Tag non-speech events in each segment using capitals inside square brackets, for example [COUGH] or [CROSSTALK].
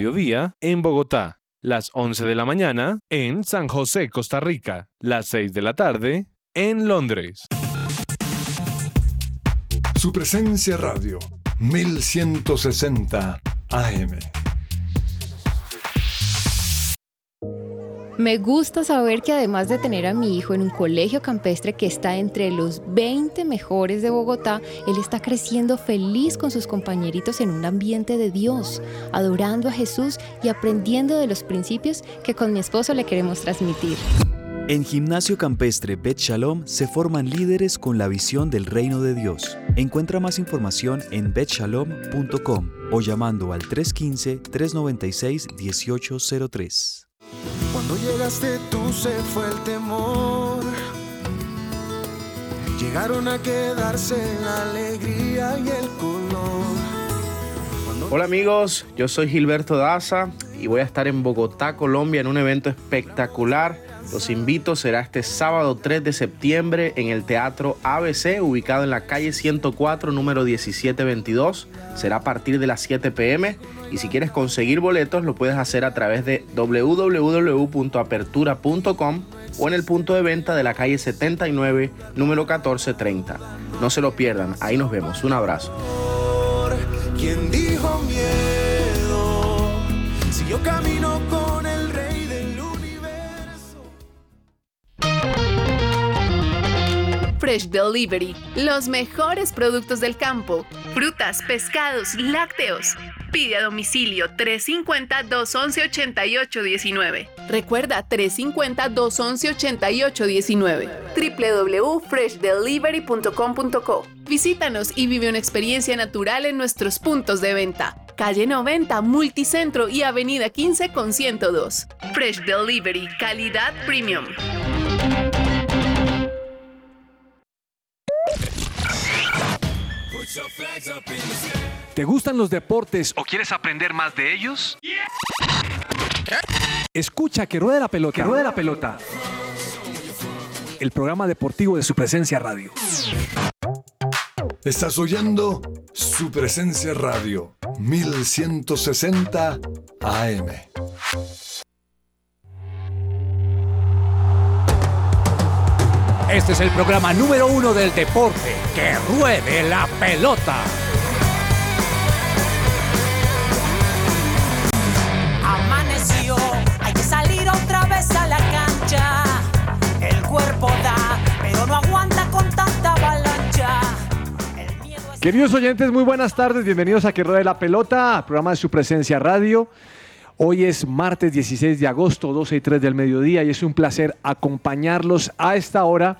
mediodía en Bogotá, las 11 de la mañana en San José, Costa Rica, las 6 de la tarde en Londres. Su presencia radio, 1160 AM. Me gusta saber que además de tener a mi hijo en un colegio campestre que está entre los 20 mejores de Bogotá, él está creciendo feliz con sus compañeritos en un ambiente de Dios, adorando a Jesús y aprendiendo de los principios que con mi esposo le queremos transmitir. En Gimnasio Campestre Bet Shalom se forman líderes con la visión del reino de Dios. Encuentra más información en betshalom.com o llamando al 315-396-1803. Cuando llegaste tú se fue el temor. Llegaron a quedarse la alegría y el color. Hola amigos, yo soy Gilberto Daza y voy a estar en Bogotá, Colombia en un evento espectacular. Los invito, será este sábado 3 de septiembre en el Teatro ABC, ubicado en la calle 104, número 1722. Será a partir de las 7 pm y si quieres conseguir boletos lo puedes hacer a través de www.apertura.com o en el punto de venta de la calle 79, número 1430. No se lo pierdan, ahí nos vemos. Un abrazo. ¿Quién dijo miedo? Fresh Delivery, los mejores productos del campo, frutas, pescados, lácteos. Pide a domicilio 350-211-8819. Recuerda 350-211-8819. www.freshdelivery.com.co. Visítanos y vive una experiencia natural en nuestros puntos de venta. Calle 90, Multicentro y Avenida 15 con 102. Fresh Delivery, calidad premium. ¿Te gustan los deportes o quieres aprender más de ellos? Escucha que ruede la pelota. Que ruede la pelota. El programa deportivo de su presencia radio. Estás oyendo su presencia radio, 1160 AM. Este es el programa número uno del deporte. Que ruede la pelota. Amaneció, hay que salir otra vez a la cancha. El cuerpo da, pero no aguanta con tanta avalancha. El miedo es Queridos oyentes, muy buenas tardes. Bienvenidos a Que ruede la pelota, programa de su presencia radio. Hoy es martes 16 de agosto, 12 y 3 del mediodía, y es un placer acompañarlos a esta hora.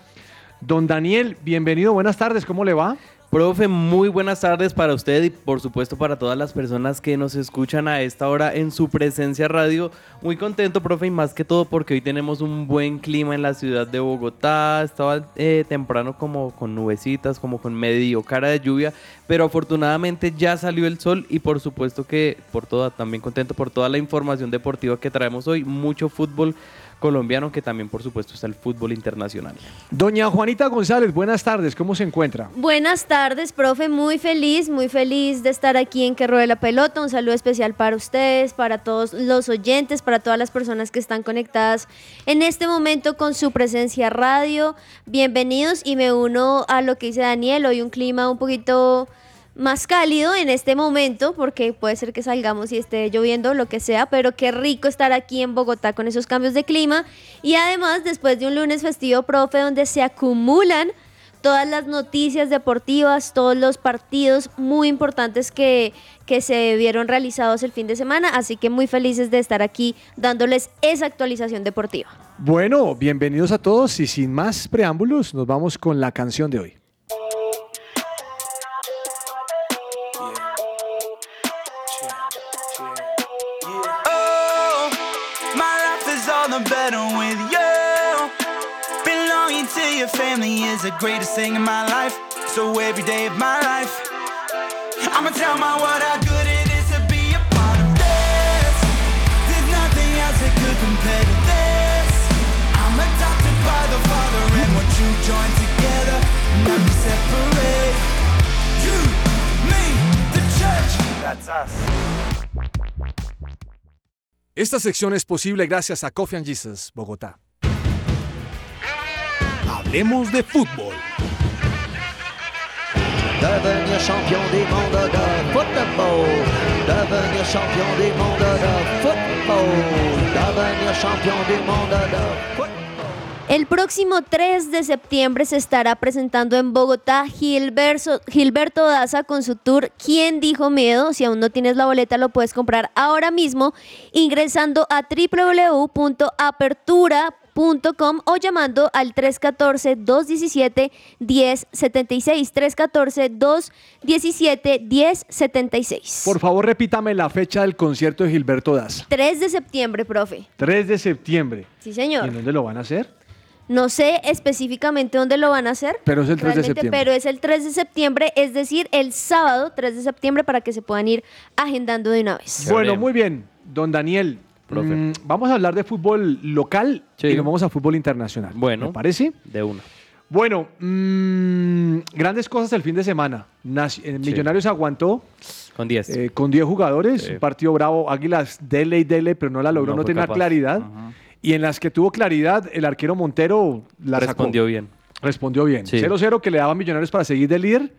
Don Daniel, bienvenido, buenas tardes, ¿cómo le va? Profe, muy buenas tardes para usted y por supuesto para todas las personas que nos escuchan a esta hora en su presencia radio. Muy contento, profe, y más que todo porque hoy tenemos un buen clima en la ciudad de Bogotá. Estaba eh, temprano como con nubecitas, como con medio cara de lluvia, pero afortunadamente ya salió el sol y por supuesto que por toda, también contento por toda la información deportiva que traemos hoy. Mucho fútbol colombiano que también por supuesto está el fútbol internacional. Doña Juanita González, buenas tardes, ¿cómo se encuentra? Buenas tardes, profe. Muy feliz, muy feliz de estar aquí en Que Ruede la Pelota. Un saludo especial para ustedes, para todos los oyentes, para todas las personas que están conectadas en este momento con su presencia radio. Bienvenidos y me uno a lo que dice Daniel. Hoy un clima un poquito más cálido en este momento, porque puede ser que salgamos y esté lloviendo, lo que sea, pero qué rico estar aquí en Bogotá con esos cambios de clima. Y además, después de un lunes festivo, profe, donde se acumulan todas las noticias deportivas, todos los partidos muy importantes que, que se vieron realizados el fin de semana, así que muy felices de estar aquí dándoles esa actualización deportiva. Bueno, bienvenidos a todos y sin más preámbulos, nos vamos con la canción de hoy. Family is the greatest thing in my life. So every day of my life, I'ma tell my world how good it is to be a part of this. There's nothing else that could compare to this. I'm adopted by the Father, and what you join together, never separate. You, me, the church. That's us. Esta sección es posible gracias a Coffee and Jesus, Bogotá. Hablemos de fútbol. Devenir champion du monde de football. Devenir champion du monde de football. Devenir champion du monde de football. El próximo 3 de septiembre se estará presentando en Bogotá Gilberto, Gilberto Daza con su tour ¿Quién dijo miedo? Si aún no tienes la boleta lo puedes comprar ahora mismo ingresando a o llamando al 314-217-1076. 314-217-1076. Por favor, repítame la fecha del concierto de Gilberto Daza. 3 de septiembre, profe. 3 de septiembre. Sí, ¿Y señor. en dónde lo van a hacer? No sé específicamente dónde lo van a hacer. Pero es el 3 de septiembre. Pero es el 3 de septiembre, es decir, el sábado 3 de septiembre para que se puedan ir agendando de una vez. Bueno, muy bien. Don Daniel, Profe. mm, vamos a hablar de fútbol local Sí. y nos vamos a fútbol internacional. Bueno. ¿Me parece? De una. Bueno, mm, grandes cosas el fin de semana. Naci- eh, Millonarios aguantó Con 10. eh, con 10 jugadores, Sí. un partido bravo, Águilas dele y dele, pero no la logró, No no, tenía capaz. claridad. Y en las que tuvo claridad, el arquero Montero la Respondió sacó. bien. Respondió bien. Sí. 0-0 que le daba a Millonarios para seguir de líder,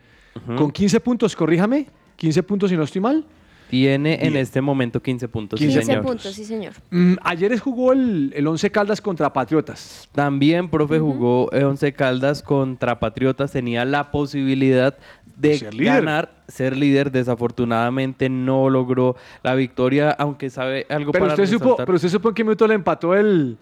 con 15 puntos, corríjame, 15 puntos si no estoy mal. Tiene en Bien. este momento 15 puntos. sí, 15 15 señor. puntos, sí, señor. Mm, ayer jugó el, el 11 Caldas contra Patriotas. También, profe, jugó eh, Once Caldas contra Patriotas. Tenía la posibilidad de Ser líder. ganar, ser líder. Desafortunadamente no logró la victoria, aunque sabe algo Pero para usted, supo, pero usted supo en qué minuto le empató el,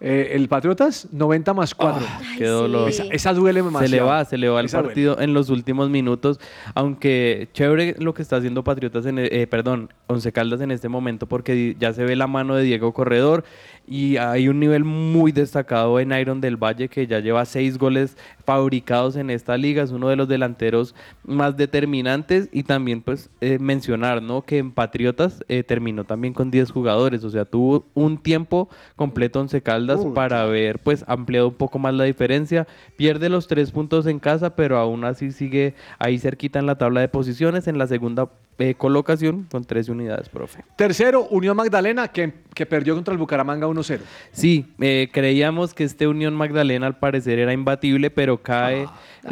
eh, el Patriotas, 90 más 4. Ay, Qué dolor. sí. esa, esa duele demasiado. Se le va, se le va el Esa duele. partido en los últimos minutos, aunque chévere lo que está haciendo Patriotas, en, eh, perdón, Once Caldas en este momento, porque ya se ve la mano de Diego Corredor y hay un nivel muy destacado en Iron del Valle que ya lleva seis goles fabricados en esta liga, es uno de los delanteros más determinantes y también pues eh, mencionar, ¿no? Que en Patriotas eh, terminó también con 10 jugadores, o sea, tuvo un tiempo completo Once Caldas Uy. para haber pues ampliado un poco más la diferencia, pierde los tres puntos en casa, pero aún así sigue ahí cerquita en la tabla de posiciones, en la segunda eh, colocación con 13 unidades, profe. Tercero, Unión Magdalena, que, que perdió contra el Bucaramanga 1-0. Sí, eh, creíamos que este Unión Magdalena al parecer era imbatible, pero cae.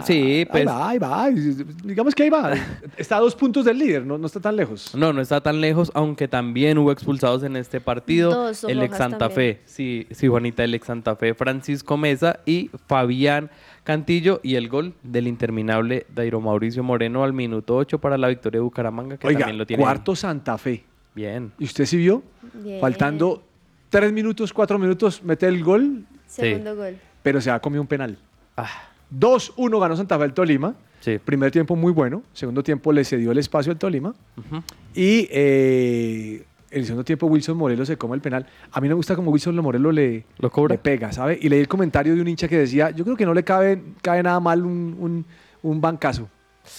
sí, pues. Ahí va, ahí va. Digamos que ahí va. Está a dos puntos del líder, no, no está tan lejos. No, no está tan lejos, aunque también hubo expulsados en este partido. Dos el ex Santa también. Fe, sí, sí, Juanita, el ex Santa Fe, Francisco Mesa y Fabián Cantillo y el gol del interminable Dairo Mauricio Moreno al minuto 8 para la victoria de Bucaramanga, que Oiga, también lo tiene. cuarto Santa Fe. Bien. ¿Y usted sí vio? Bien. Faltando tres minutos, cuatro minutos, mete el gol, Segundo gol. pero se ha comido un penal. Ah, 2-1 ganó Santa Fe al Tolima. sí. Primer tiempo muy bueno. Segundo tiempo le cedió el espacio al Tolima. Ujú. Y eh, el segundo tiempo Wilson Morelos se come el penal. A mí me gusta como Wilson Morelos le, Lo cobra. le pega, ¿sabe? Y leí el comentario de un hincha que decía, yo creo que no le cabe, cabe nada mal un, un, un bancazo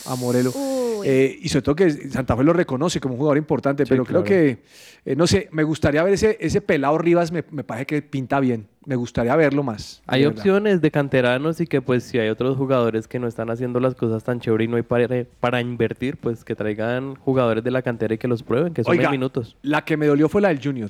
a Morelos. Uy. Eh, y sobre todo que Santa Fe lo reconoce como un jugador importante, Sí, pero creo que, eh, no sé, me gustaría ver ese, ese pelado Rivas, me, me parece que pinta bien. Me gustaría verlo más. Hay de opciones de canteranos y que pues si hay otros jugadores que no están haciendo las cosas tan chévere y no hay para, para invertir, pues que traigan jugadores de la cantera y que los prueben, que son Oiga, minutos. la que me dolió fue la del Junior.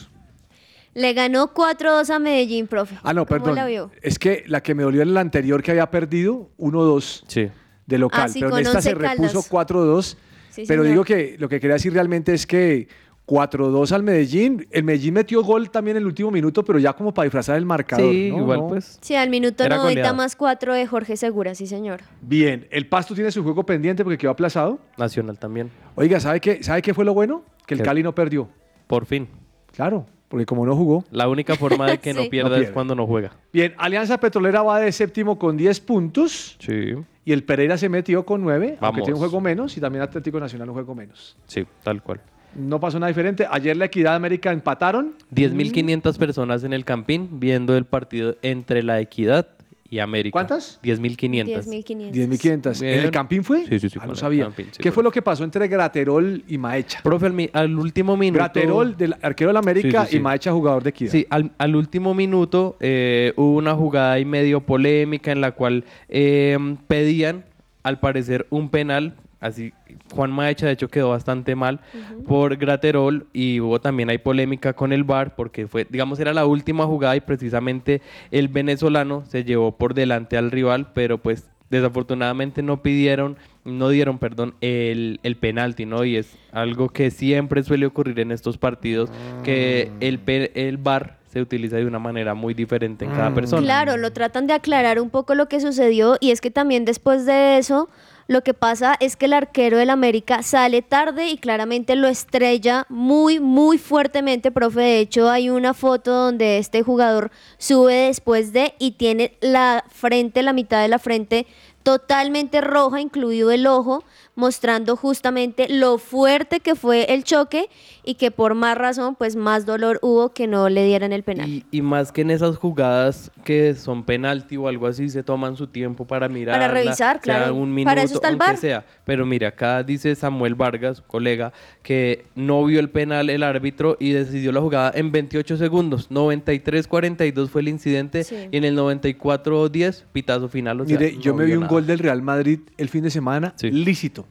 Le ganó 4-2 a Medellín, profe. Ah, no, ¿Cómo perdón. la vio? Es que la que me dolió en la anterior que había perdido, 1-2 Sí. De local. Ah, sí, pero en esta se repuso Caldas. 4-2. Sí, pero digo que lo que quería decir realmente es que 4-2 al Medellín. El Medellín metió gol también en el último minuto, pero ya como para disfrazar el marcador. Sí, ¿no? igual No. pues. Sí, al minuto Era 90 goleada. más 4 de Jorge Segura, sí, señor. Bien, el Pasto tiene su juego pendiente porque quedó aplazado. Nacional también. Oiga, ¿sabe qué, ¿sabe qué fue lo bueno? Que el ¿Qué? Cali no perdió. Por fin. Claro, porque como no jugó. La única forma de que [LAUGHS] Sí. no pierda No es cuando no juega. Bien, Alianza Petrolera va de séptimo con 10 puntos. Sí. Y el Pereira se metió con 9, aunque Vamos. tiene un juego menos. Y también Atlético Nacional un juego menos. Sí, tal cual. No pasó nada diferente. Ayer la Equidad América empataron. 10.500 personas en el Campín viendo el partido entre la Equidad y América. ¿Cuántas? 10.500. 10.500. 10.500. ¿En el. Campín fue? Sí, sí, sí, Ah, fue no sabía. Sí, ¿Qué fue. lo que pasó entre Graterol y Maecha? Profe, al, último minuto... Graterol, del arquero del América, Sí, sí, sí. y Maecha, jugador de Equidad. Sí, al, al último minuto eh, hubo una jugada ahí medio polémica en la cual eh, pedían, al parecer, un penal Así, Juan Maecha de hecho quedó bastante mal por Graterol y hubo también hay polémica con el VAR porque fue, digamos, era la última jugada y precisamente el venezolano se llevó por delante al rival, pero pues desafortunadamente no pidieron, no dieron, perdón, el, el penalti, ¿no? Y es algo que siempre suele ocurrir en estos partidos, que el, pe- el VAR se utiliza de una manera muy diferente en cada persona. Claro, lo tratan de aclarar un poco lo que sucedió y es que también después de eso lo que pasa es que el arquero del América sale tarde y claramente lo estrella muy, muy fuertemente, profe. De hecho, hay una foto donde este jugador sube después de y tiene la frente, la mitad de la frente totalmente roja, incluido el ojo, mostrando justamente lo fuerte que fue el choque y que por más razón, pues más dolor hubo que no le dieran el penal. Y, y más que en esas jugadas que son penalti o algo así, se toman su tiempo para mirar. revisar, claro. Un Para minuto, eso está el aunque VAR. sea. Pero mire, acá dice Samuel Vargas, colega, que no vio el penal el árbitro y decidió la jugada en 28 segundos. 93-42 fue el incidente Sí. y en el 94-10, pitazo final. o sea, Mire, yo no me vi vio un nada. gol del Real Madrid el fin de semana lícito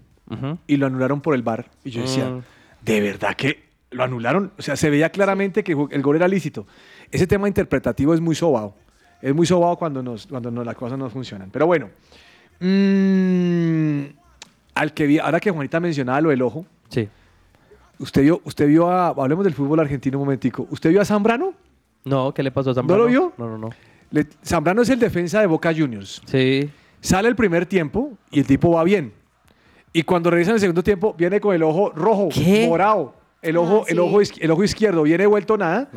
Y lo anularon por el VAR. Y yo decía, Mm. ¿de verdad que lo anularon? O sea, se veía claramente que el gol era lícito. Ese tema interpretativo es muy sobado. Es muy sobado cuando, nos, cuando no, las cosas no funcionan. Pero bueno, mm, al que vi, ahora que Juanita mencionaba lo del ojo, Sí. usted vio, usted vio a, hablemos del fútbol argentino un momentico, ¿usted vio a Zambrano? No, ¿qué le pasó a ¿No Zambrano? lo vio? No, no, no. Le- Zambrano es el defensa de Boca Juniors. Sí. Sale el primer tiempo y el tipo va bien. Y cuando regresa en el segundo tiempo, viene con el ojo rojo, morado. El ojo, Ah, el, ojo, el ojo izquierdo viene vuelto nada.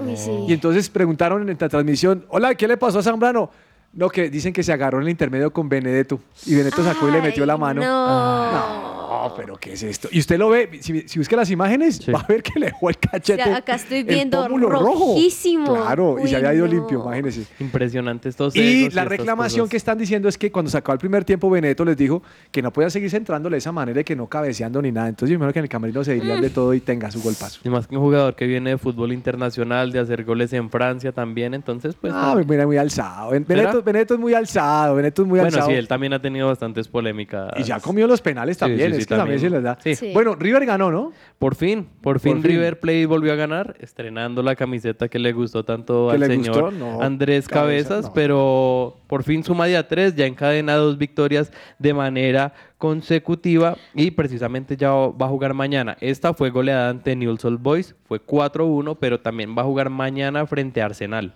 Y entonces preguntaron en la transmisión, hola, ¿qué le pasó a Zambrano? No, que dicen que se agarró en el intermedio con Benedetto. Y Benedetto sacó y le metió la mano. No. No, pero ¿qué es esto? Y usted lo ve, si, si busca las imágenes, va a ver que le dejó el cachete. O sea, acá estoy el viendo rojo. rojísimo. Claro, y se había ido no. limpio, imagínese. Impresionante estos Y la reclamación que están diciendo es que cuando sacó el primer tiempo, Benedetto les dijo que no podían seguir centrándole de esa manera y que no cabeceando ni nada. Entonces, yo me imagino que en el camerino se dirían de todo y tenga su golpazo. Y más que un jugador que viene de fútbol internacional, de hacer goles en Francia también, entonces pues... Ah, no. mira, muy alzado. Ben- Benedetto, Benedetto es muy alzado. Benedetto es muy bueno, alzado. sí, él también ha tenido bastantes polémicas. Y ya comió los penales también. sí, sí, es que también se les da. Sí. Sí. Bueno, River ganó, ¿no? Por fin, por fin Por fin. River Plate volvió a ganar, estrenando la camiseta que le gustó tanto ¿Que al le señor gustó? No, Andrés Cabezas, no. pero por fin suma de a tres, ya encadena dos victorias de manera consecutiva y precisamente ya va a jugar mañana. Esta fue goleada ante Newell's Old Boys, fue 4-1, pero también va a jugar mañana frente a Arsenal.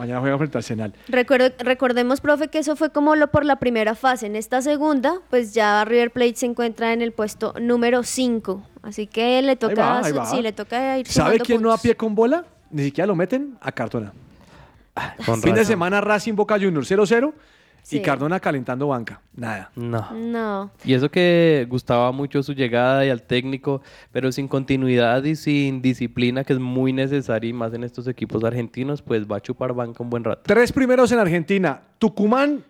Mañana juega frente al Arsenal. Recuerdo- recordemos, profe, que eso fue como lo por la primera fase. En esta segunda, pues ya River Plate se encuentra en el puesto número 5. Así que le toca, va, ahí va. sí, le toca ir ¿Sabe quién no da puntos. pie con bola? Ni siquiera lo meten a Cartona. Con Fin de semana Racing Boca Juniors 0-0 Sí. y Cardona calentando banca. Nada. No. No. Y eso que gustaba mucho su llegada y al técnico, pero sin continuidad y sin disciplina, que es muy necesaria y más en estos equipos argentinos, pues va a chupar banca un buen rato. Tres primeros en Argentina. Tucumán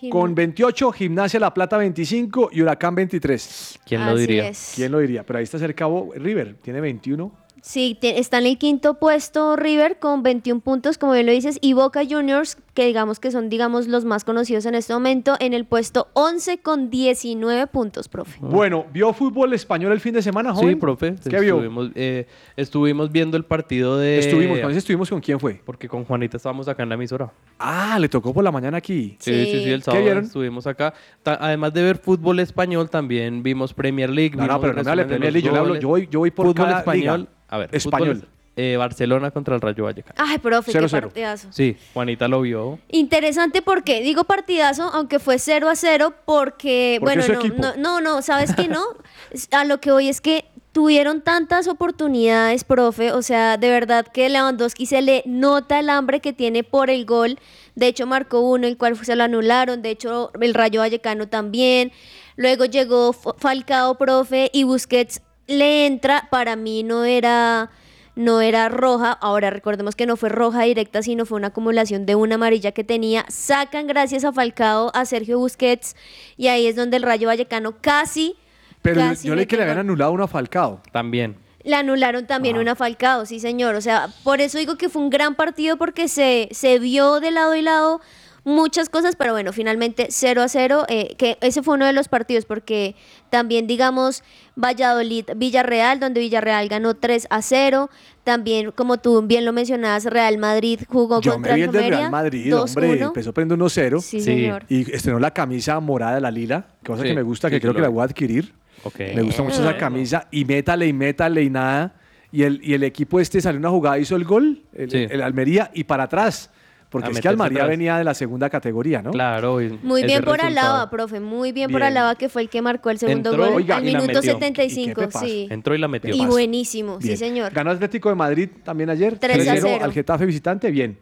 Gim- con 28, Gimnasia La Plata 25 y Huracán 23. ¿Quién lo diría? es. ¿Quién lo diría? Pero ahí está cerca Bo- River, tiene 21. Sí, está en el quinto puesto River con 21 puntos, como bien lo dices, y Boca Juniors, que digamos que son digamos los más conocidos en este momento, en el puesto 11 con 19 puntos, profe. Bueno, ¿vio fútbol español el fin de semana, joven? Sí, profe. ¿Qué vio? Estuvimos, eh, estuvimos viendo el partido de... Estuvimos, ¿con estuvimos con quién fue? Porque con Juanita estábamos acá en la emisora. Ah, le tocó por la mañana aquí. Sí, sí, Sí. sí, el ¿Qué sábado vieron? estuvimos acá. Ta- además de ver fútbol español, también vimos Premier League. No, no, pero no me hable Premier League, yo, le hablo- yo voy, yo voy por fútbol cada español. liga. A ver, Español. fútbol, eh, Barcelona contra el Rayo Vallecano. Ay, profe, qué 0-0. partidazo. Sí, Juanita lo vio. Interesante porque digo partidazo, aunque fue 0 a 0, porque, Porque bueno, es su no, equipo. no, no, no, ¿sabes qué no? [LAUGHS] A lo que voy es que tuvieron tantas oportunidades, profe, o sea, de verdad que Lewandowski se le nota el hambre que tiene por el gol. De hecho, marcó uno, el cual se lo anularon. De hecho, el Rayo Vallecano también. Luego llegó F- Falcao, profe, y Busquets le entra. Para mí no era no era roja. Ahora recordemos que no fue roja directa, sino fue una acumulación de una amarilla que tenía. Sacan gracias a Falcao a Sergio Busquets y ahí es donde el Rayo Vallecano casi, Pero yo- casi yo leí que le habían anulado uno a Falcao. También. Le anularon también una Falcao, sí señor. O sea, por eso digo que fue un gran partido porque se, se vio de lado y lado muchas cosas, pero bueno, finalmente 0 a 0, eh, que ese fue uno de los partidos, porque también, digamos, Valladolid, Villarreal, donde Villarreal ganó 3 a 0. También, como tú bien lo mencionabas, Real Madrid jugó Yo contra me vi el el del Almería, Real Madrid, 2-1. hombre. Empezó perdiendo 1-0. Sí, señor. Y estrenó la camisa morada, la lila, cosa Sí, que me gusta, que sí, creo que la voy a adquirir. Ok. Me gusta mucho esa camisa. Y métale y métale y nada. Y el, y el equipo este salió una jugada, hizo el gol, el, Sí. el Almería, y para atrás. Porque A es que atrás. venía de la segunda categoría, ¿no? Claro. y Muy bien por resultado. Alaba, profe, muy bien, por. Alaba, que fue el que marcó el segundo Entró, gol oiga, al minuto metió. ¿Y qué 75, pepazo? sí. Entró y la metió. Y buenísimo, sí señor. Ganó Atlético de Madrid también ayer. 3 a 0. al Getafe visitante, bien.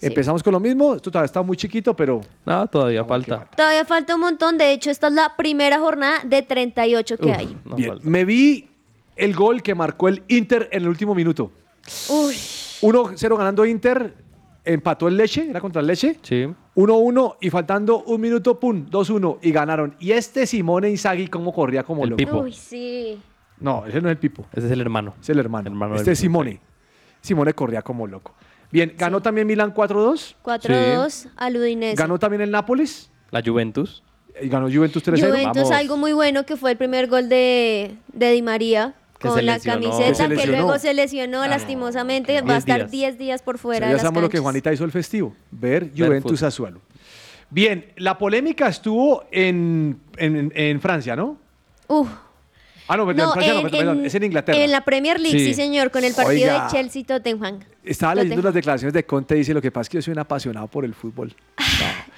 Sí. Empezamos con lo mismo. Esto todavía está muy chiquito, pero No, todavía Vamos, falta. Todavía falta un montón, de hecho esta es la primera jornada de 38 que Uf, hay. no bien. Me vi el gol que marcó el Inter en el último minuto. Uy, 1-0 ganando Inter, empató el Leche, era contra el Leche. Sí. 1-1 y faltando un minuto, pum, 2-1 y ganaron. Y este Simone Inzaghi, ¿cómo corría como El loco? Pipo. uy, sí. No, ese no es el Pipo, Ese es el hermano. es el hermano. Hermano este es Pipo, Simone. Simone corría como loco. Bien, ganó también Milan 4-2. 4-2 al Udinese. Ganó también el Nápoles. La Juventus. Y ganó Juventus 3-0. Juventus, Vamos. algo muy bueno que fue el primer gol de, de Di María Que con la lesionó. camiseta, Que luego se lesionó lastimosamente. Va a 10 estar días. 10 días por fuera de ya sabemos lo que. Juanita hizo el festivo, ver Juventus. Azuelo. Bien, la polémica estuvo en, en- en Francia, ¿no? Uf. Ah, no, perdón, No, Francia no, en, perdón, en- es en Inglaterra. En la Premier League, sí, Sí. señor, con el partido Oiga. de Chelsea-Tottenham. Estaba leyendo Tottenham. las declaraciones de Conte, dice, lo que pasa es que yo soy un apasionado por el fútbol.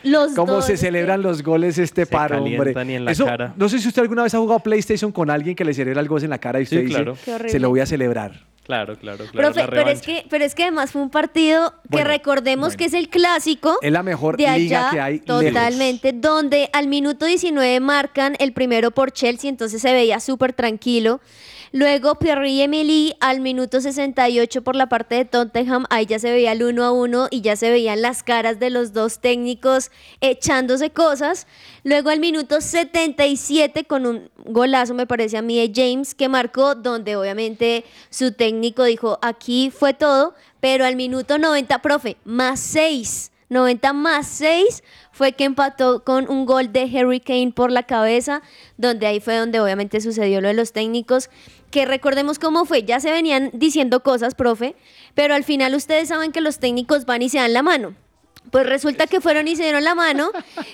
Los ¿Cómo dos, se celebran los goles este Se paro, hombre? y en la Eso, cara. No sé si usted alguna vez ha jugado PlayStation con alguien que le celebra el gol en la cara y usted Sí, dice, claro. Qué horrible. se lo voy a celebrar. Claro, claro, claro. Profe, pero es, que, pero es que además fue un partido que recordemos bueno. que es el clásico. Es la mejor de liga allá, que hay Totalmente, donde al minuto 19 marcan el primero por Chelsea, entonces se veía súper tranquilo. Luego Pierre y Emily al minuto 68 por la parte de Tottenham, ahí ya se veía el 1 a 1 y ya se veían las caras de los dos técnicos echándose cosas. Luego al minuto 77 con un golazo, me parece a mí, de James, que marcó, donde obviamente su técnico dijo, aquí fue todo, pero al minuto 90, profe, más 6. 90 más 6 fue que empató con un gol de Harry Kane por la cabeza, donde ahí fue donde obviamente sucedió lo de los técnicos, que recordemos cómo fue, ya se venían diciendo cosas, profe, pero al final ustedes saben que los técnicos van y se dan la mano. Pues resulta que fueron y se dieron la mano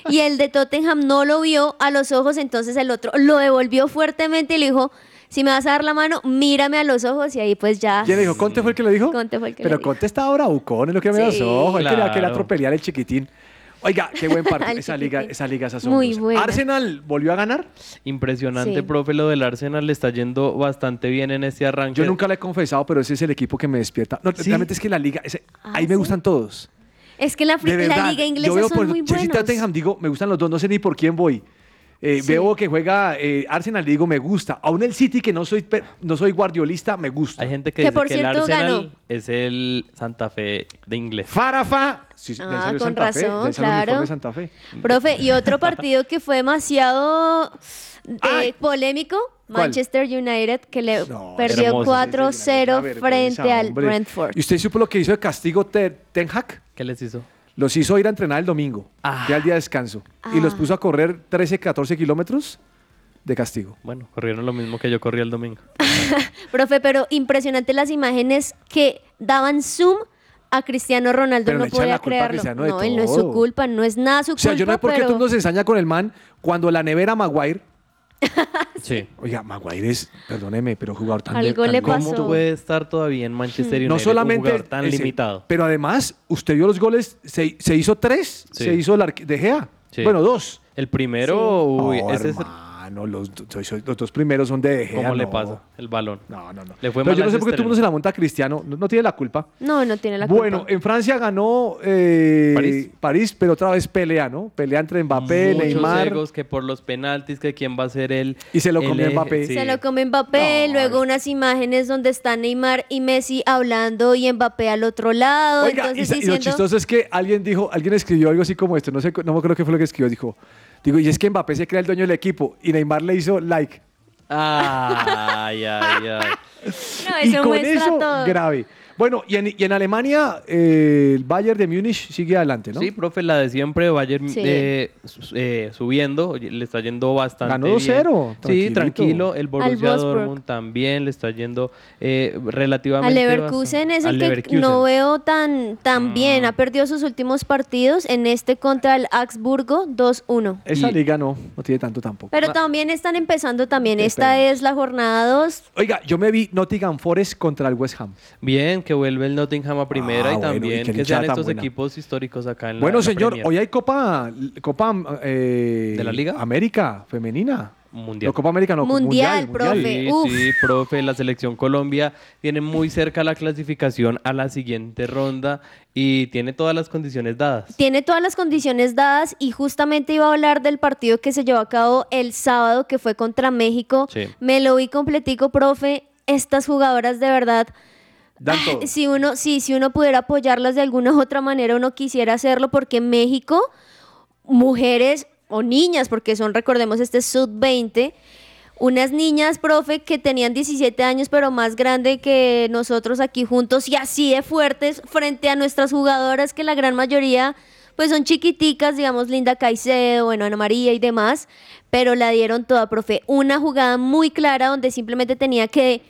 y el de Tottenham no lo vio a los ojos, entonces el otro lo devolvió fuertemente y le dijo, si me vas a dar la mano, mírame a los ojos y ahí pues ya... ¿Quién le dijo? ¿Conte fue el que lo dijo? Conte fue el que Pero le dijo. Conte estaba bravucón, es lo que me los ojos. Él quería, Claro. quería atropellar el chiquitín. Oiga, qué buen [LAUGHS] partido. Esa liga, esa liga es Muy buena. Arsenal volvió a ganar. Impresionante, Sí. profe, lo del Arsenal le está yendo bastante bien en este arranque. Yo nunca le he confesado, pero ese es el equipo que me despierta. No, ¿Sí? realmente es que la liga, ese- Ah, ahí me gustan todos. Es que la, De la verdad. liga Yo inglesa veo son por muy Chelsea y buenos. Tottenham, digo, me gustan los dos, no sé ni por quién voy. Eh, Sí. Veo que juega eh, Arsenal, digo, me gusta. Aún el City, que no soy, no soy guardiolista, me gusta. Hay gente que, Que dice por que el cierto Arsenal ganó. es el Santa Fe de inglés. Farafa. Sí, Ah, Santa con Fe, razón, Uniforme claro. de Santa Fe. Profe, y otro partido que fue demasiado eh, polémico, ¿Cuál? Manchester United, que le No, perdió hermoso. 4-0 Una vergüenza, frente al hombre. Brentford. ¿Y usted supo lo que hizo de castigo Te- Ten Hag? ¿Qué les hizo? Los hizo ir a entrenar el domingo, Ah. ya el día de descanso. Y los Ah. puso a correr 13, 14 kilómetros de castigo. Bueno, corrieron lo mismo que yo corrí el domingo. [LAUGHS] Profe, pero impresionante las imágenes que daban zoom a Cristiano Ronaldo, Pero no podía culpa creerlo. No, él no es su culpa, no es nada su O sea, culpa, yo no sé por qué pero todo el mundo se ensaña con el man cuando la nevera Maguire. [LAUGHS] Sí. Oiga, Maguire es, perdóneme, pero jugador tan de- Algo tan le bueno. ¿Cómo puede estar todavía en Manchester United? No solamente. un jugador tan ese, limitado. Pero además, usted vio los goles, se, se hizo tres, Sí. se hizo el arque- de Gea. Sí. Bueno, dos. El primero, uy, No, ese es hermano, los, los dos primeros son de De Gea. ¿Cómo le no. pasa? El balón. No, no, no. Le fue Pero mal yo no sé por qué todo el mundo se la monta a Cristiano. No, no tiene la culpa. no, no tiene la culpa. Bueno, en Francia ganó eh, París. París, pero otra vez pelea, ¿no? Pelea entre Mbappé, Muchos Neymar. egos que por los penaltis, que quién va a ser el... Y se lo el comió eje, Mbappé. sí. Se lo come Mbappé, No, luego unas imágenes donde están Neymar y Messi hablando y Mbappé al otro lado. Oiga, y, lo chistoso es que alguien dijo, alguien escribió algo así como esto, no sé, no me acuerdo qué fue lo que escribió, dijo, digo, y es que Mbappé se crea el dueño del equipo y Neymar le hizo like. Ay, ay, ay. [LAUGHS] no, y eso con muestra eso, todo. grave. Bueno, y en, y en Alemania eh, el Bayern de Múnich sigue adelante, ¿no? Sí, profe, la de siempre, Bayern Sí. eh, eh, subiendo, oye, le está yendo bastante Ganó bien. 2-0, Sí, tranquilo. El Borussia. Dortmund también le está yendo eh, relativamente Al Leverkusen es el que Leverkusen. no veo tan, tan bien. Mm. Ha perdido sus últimos partidos. En este contra el Augsburgo 2-1. Esa Y- liga no, no tiene tanto tampoco. Pero también están empezando también. Sí, Esta pero- es la jornada 2. Oiga, yo me vi Nottingham Forest contra el West Ham. Bien, que vuelve el Nottingham a primera Ah, y bueno, también que sean tan estos buena. equipos históricos acá en la Bueno, en la señor, Premier. hoy hay Copa, Copa eh, ¿De la Liga? América femenina. Mundial. No, Copa América no, Mundial, mundial, profe. mundial. Sí, sí, profe, la selección Colombia tiene muy cerca la clasificación a la siguiente ronda y tiene todas las condiciones dadas. Tiene todas las condiciones dadas y justamente iba a hablar del partido que se llevó a cabo el sábado, que fue contra México. Sí. Me lo vi completico, profe. Estas jugadoras de verdad Dan todo. si uno, sí, si uno pudiera apoyarlas de alguna u otra manera, uno quisiera hacerlo porque en México, mujeres o niñas, porque son, recordemos, este sub-20, unas niñas, profe, que tenían 17 años, pero más grande que nosotros aquí juntos y así de fuertes frente a nuestras jugadoras, que la gran mayoría, pues son chiquiticas, digamos, Linda Caicedo, bueno, Ana María y demás, pero la dieron toda, profe. Una jugada muy clara donde simplemente tenía que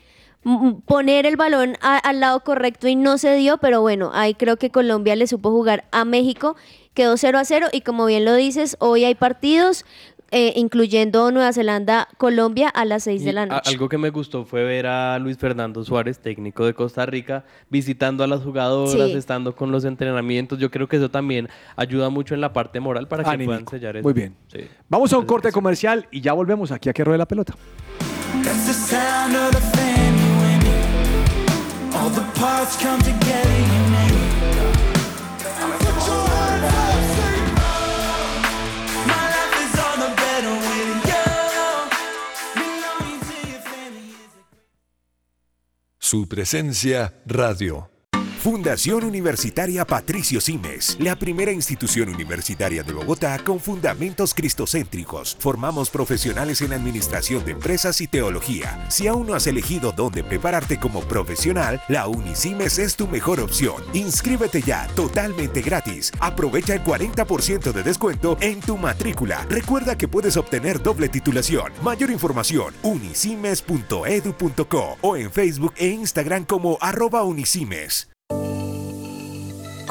poner el balón a- al lado correcto y no se dio, pero bueno, ahí creo que Colombia le supo jugar a México, quedó 0 a 0 y como bien lo dices, hoy hay partidos, eh, incluyendo Nueva Zelanda, Colombia a las 6 de la noche. algo que me gustó fue ver a Luis Fernando Suárez, técnico de Costa Rica, visitando a las jugadoras, Sí. estando con los entrenamientos. Yo creo que eso también ayuda mucho en la parte moral para que puedan Anímico. sellar eso. Muy bien. Sí. Vamos a un corte comercial y ya volvemos aquí a que ruede la pelota. The parts come together, Su presencia radio. Fundación Universitaria Patricio Simes, la primera institución universitaria de Bogotá con fundamentos cristocéntricos. Formamos profesionales en administración de empresas y teología. Si aún no has elegido dónde prepararte como profesional, la Unisimes es tu mejor opción. Inscríbete ya, totalmente gratis. Aprovecha el 40% de descuento en tu matrícula. Recuerda que puedes obtener doble titulación. Mayor información, unisimes.edu.co o en Facebook e Instagram como arroba unisimes.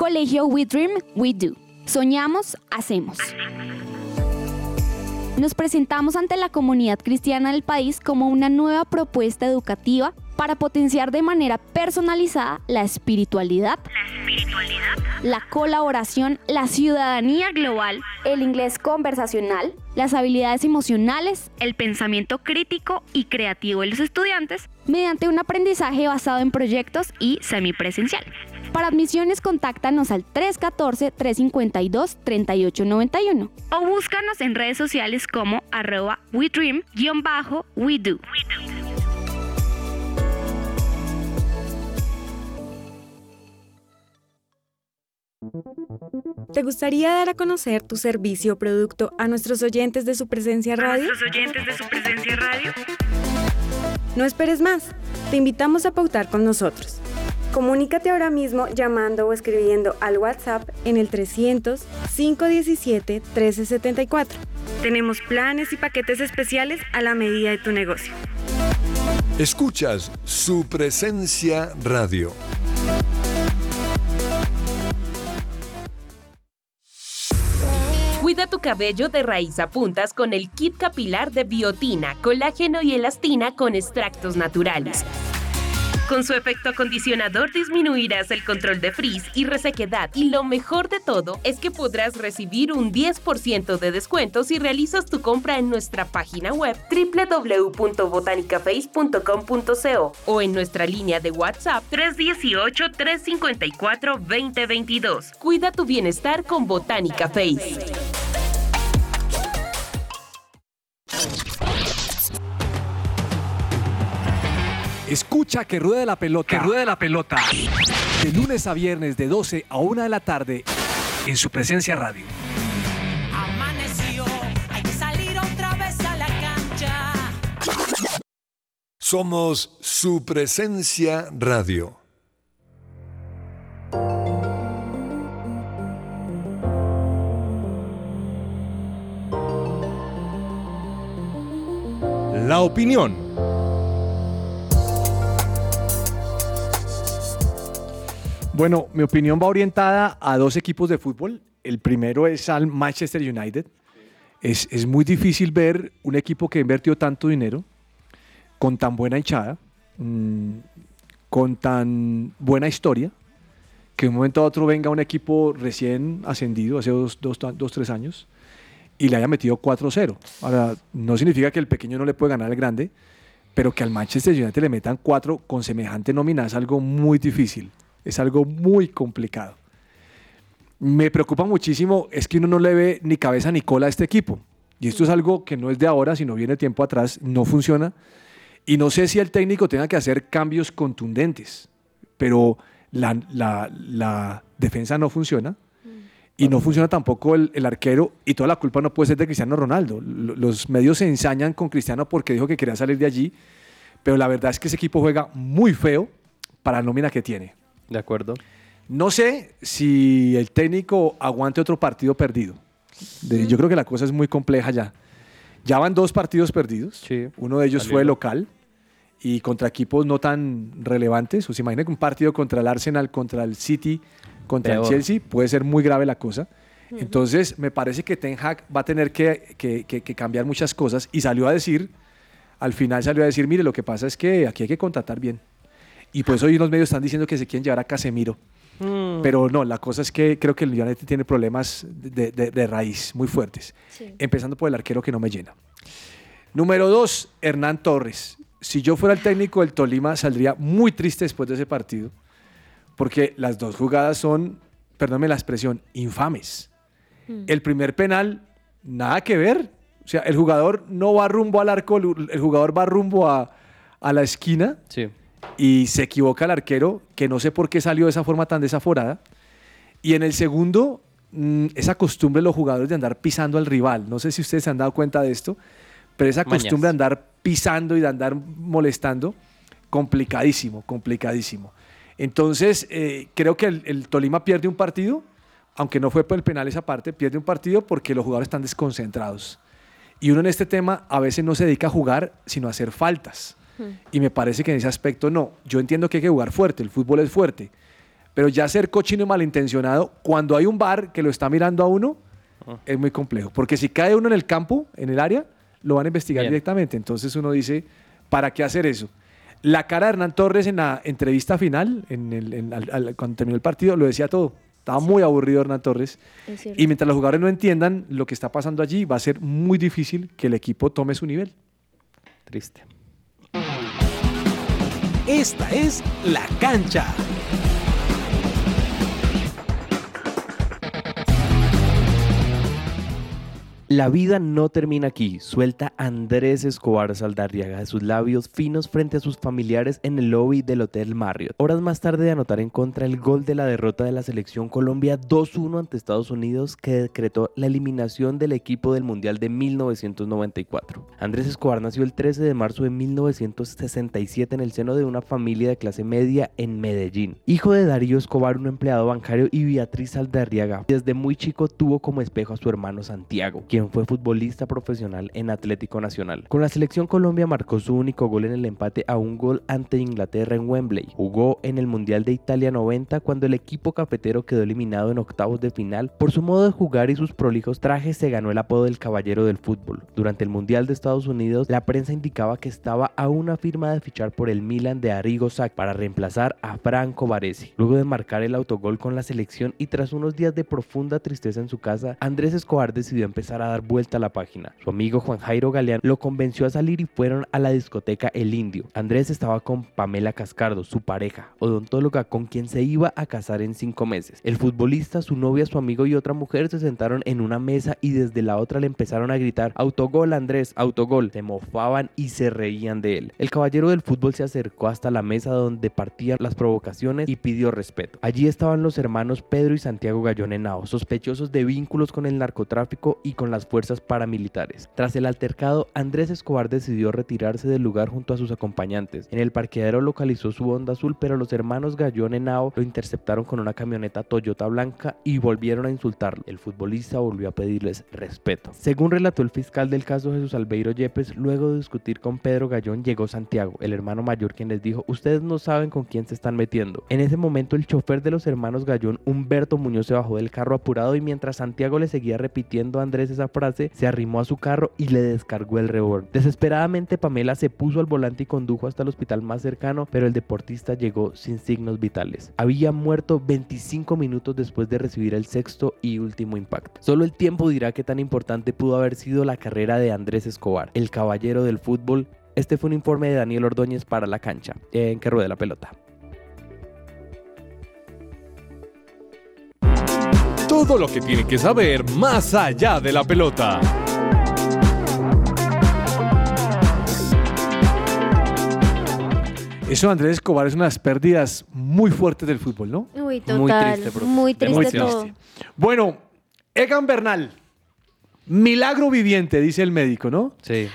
Colegio We Dream, We Do. Soñamos, hacemos. Nos presentamos ante la comunidad cristiana del país como una nueva propuesta educativa para potenciar de manera personalizada la espiritualidad, la colaboración, la ciudadanía global, el inglés conversacional, las habilidades emocionales, el pensamiento crítico y creativo de los estudiantes mediante un aprendizaje basado en proyectos y semipresencial. Para admisiones, contáctanos al 314-352-3891 o búscanos en redes sociales como arroba WeDream-WeDo. ¿Te gustaría dar a conocer tu servicio o producto a nuestros oyentes de su presencia radio? oyentes de su presencia radio? No esperes más. Te invitamos a pautar con nosotros. Comunícate ahora mismo llamando o escribiendo al WhatsApp en el 300 517 1374. Tenemos planes y paquetes especiales a la medida de tu negocio. Escuchas su presencia radio. Cuida tu cabello de raíz a puntas con el kit capilar de biotina, colágeno y elastina con extractos naturales. Con su efecto acondicionador disminuirás el control de frizz y resequedad y lo mejor de todo es que podrás recibir un 10% de descuento si realizas tu compra en nuestra página web www.botanicaface.com.co o en nuestra línea de WhatsApp 318-354-2022. Cuida tu bienestar con Botánica Face. Escucha que ruede la pelota. Que ruede la pelota. De lunes a viernes de 12 a 1 de la tarde en su presencia radio. Amaneció, hay que salir otra vez a la cancha. Somos su presencia radio. La opinión Bueno, mi opinión va orientada a dos equipos de fútbol. El primero es al Manchester United. Es, es muy difícil ver un equipo que ha invertido tanto dinero, con tan buena hinchada, mm, con tan buena historia, que de un momento a otro venga un equipo recién ascendido, hace dos, dos, dos tres años, y le haya metido 4-0. Ahora, no significa que el pequeño no le puede ganar al grande, pero que al Manchester United le metan 4 con semejante nómina es algo muy difícil, es algo muy complicado. Me preocupa muchísimo, es que uno no le ve ni cabeza ni cola a este equipo. Y esto es algo que no es de ahora, sino viene tiempo atrás, no funciona. Y no sé si el técnico tenga que hacer cambios contundentes, pero la, defensa no funciona. Y no funciona tampoco el, el arquero y toda la culpa no puede ser de Cristiano Ronaldo. Los medios se ensañan con Cristiano porque dijo que quería salir de allí, pero la verdad es que ese equipo juega muy feo para la nómina que tiene. De acuerdo. No sé si el técnico aguante otro partido perdido. De- yo creo que la cosa es muy compleja ya. Ya van dos partidos perdidos. Uno de ellos fue local y contra equipos no tan relevantes. O se imagina que un partido contra el Arsenal, contra el City, contra Peor. el Chelsea puede ser muy grave la cosa. Entonces, me parece que Ten Hag va a tener que, que- que- que cambiar muchas cosas y salió a decir, al final salió a decir, mire, lo que pasa es que aquí hay que contratar bien. Y por eso hoy los medios están diciendo que se quieren llevar a Casemiro. Mm. Pero no, la cosa es que creo que el United tiene problemas de, de- de raíz muy fuertes. Empezando por el arquero que no me llena. Número dos, Hernán Torres. Si yo fuera el técnico del Tolima, saldría muy triste después de ese partido, porque las dos jugadas son, perdónme la expresión, infames. El primer penal, nada que ver. O sea, el jugador no va rumbo al arco, el el jugador va rumbo a, a la esquina Sí. Y se equivoca el arquero, que no sé por qué salió de esa forma tan desaforada. Y en el segundo, mm, esa costumbre de los jugadores de andar pisando al rival. No sé si ustedes se han dado cuenta de esto, pero esa Mañas. costumbre de andar pisando y de andar molestando, complicadísimo, complicadísimo. Entonces, eh, creo que el, el Tolima pierde un partido, aunque no fue por el penal esa parte, pierde un partido porque los jugadores están desconcentrados. Y uno en este tema a veces no se dedica a jugar, sino a hacer faltas. Y me parece que en ese aspecto no. Yo entiendo que hay que jugar fuerte, el fútbol es fuerte. Pero ya ser cochino y malintencionado, cuando hay un bar que lo está mirando a uno, es muy complejo. Porque si cae uno en el campo, en el área, lo van a investigar Bien. directamente. Entonces uno dice, ¿para qué hacer eso? La cara de Hernán Torres en la entrevista final, en el- en- al- al- cuando terminó el partido, lo decía todo. Estaba muy aburrido Hernán Torres. Y mientras los jugadores no entiendan lo que está pasando allí, va a ser muy difícil que el equipo tome su nivel. Triste. Esta es La Cancha. La vida no termina aquí, suelta Andrés Escobar Saldarriaga de sus labios finos frente a sus familiares en el lobby del Hotel Marriott. Horas más tarde de anotar en contra el gol de la derrota de la selección Colombia 2-1 ante Estados Unidos que decretó la eliminación del equipo del Mundial de 1994. Andrés Escobar nació el 13 de marzo de 1967 en el seno de una familia de clase media en Medellín. Hijo de Darío Escobar, un empleado bancario, y Beatriz Saldarriaga. Desde muy chico tuvo como espejo a su hermano Santiago, quien fue futbolista profesional en Atlético Nacional. Con la selección Colombia marcó su único gol en el empate a un gol ante Inglaterra en Wembley. Jugó en el Mundial de Italia 90 cuando el equipo cafetero quedó eliminado en octavos de final. Por su modo de jugar y sus prolijos trajes se ganó el apodo del caballero del fútbol. Durante el Mundial de Estados Unidos, la prensa indicaba que estaba a una firma de fichar por el Milan de Arrigo Sacchi para reemplazar a Franco Baresi. Luego de marcar el autogol con la selección y tras unos días de profunda tristeza en su casa, Andrés Escobar decidió empezar a dar vuelta a la página. Su amigo Juan Jairo Galeán lo convenció a salir y fueron a la discoteca El Indio. Andrés estaba con Pamela Cascardo, su pareja, odontóloga con quien se iba a casar en cinco meses. El futbolista, su novia, su amigo y otra mujer se sentaron en una mesa y desde la otra le empezaron a gritar autogol Andrés, autogol. Se mofaban y se reían de él. El caballero del fútbol se acercó hasta la mesa donde partían las provocaciones y pidió respeto. Allí estaban los hermanos Pedro y Santiago Gallón Henao, sospechosos de vínculos con el narcotráfico y con las las fuerzas paramilitares. Tras el altercado, Andrés Escobar decidió retirarse del lugar junto a sus acompañantes. En el parqueadero localizó su Honda azul, pero los hermanos Gallón Henao lo interceptaron con una camioneta Toyota blanca y volvieron a insultarlo. El futbolista volvió a pedirles respeto. Según relató el fiscal del caso Jesús Albeiro Yepes, luego de discutir con Pedro Gallón llegó Santiago, el hermano mayor quien les dijo, ustedes no saben con quién se están metiendo. En ese momento el chofer de los hermanos Gallón, Humberto Muñoz, se bajó del carro apurado y mientras Santiago le seguía repitiendo a Andrés esa frase, se arrimó a su carro y le descargó el revólver. Desesperadamente Pamela se puso al volante y condujo hasta el hospital más cercano, pero el deportista llegó sin signos vitales. Había muerto 25 minutos después de recibir el sexto y último impacto. Solo el tiempo dirá qué tan importante pudo haber sido la carrera de Andrés Escobar, el caballero del fútbol. Este fue un informe de Daniel Ordóñez para la cancha, en que ruede la pelota. Todo lo que tiene que saber más allá de la pelota. Eso Andrés Escobar es una de las pérdidas muy fuertes del fútbol, ¿no? Uy, total. Muy triste, todo. Bueno, Egan Bernal, milagro viviente, dice el médico, ¿no? Sí.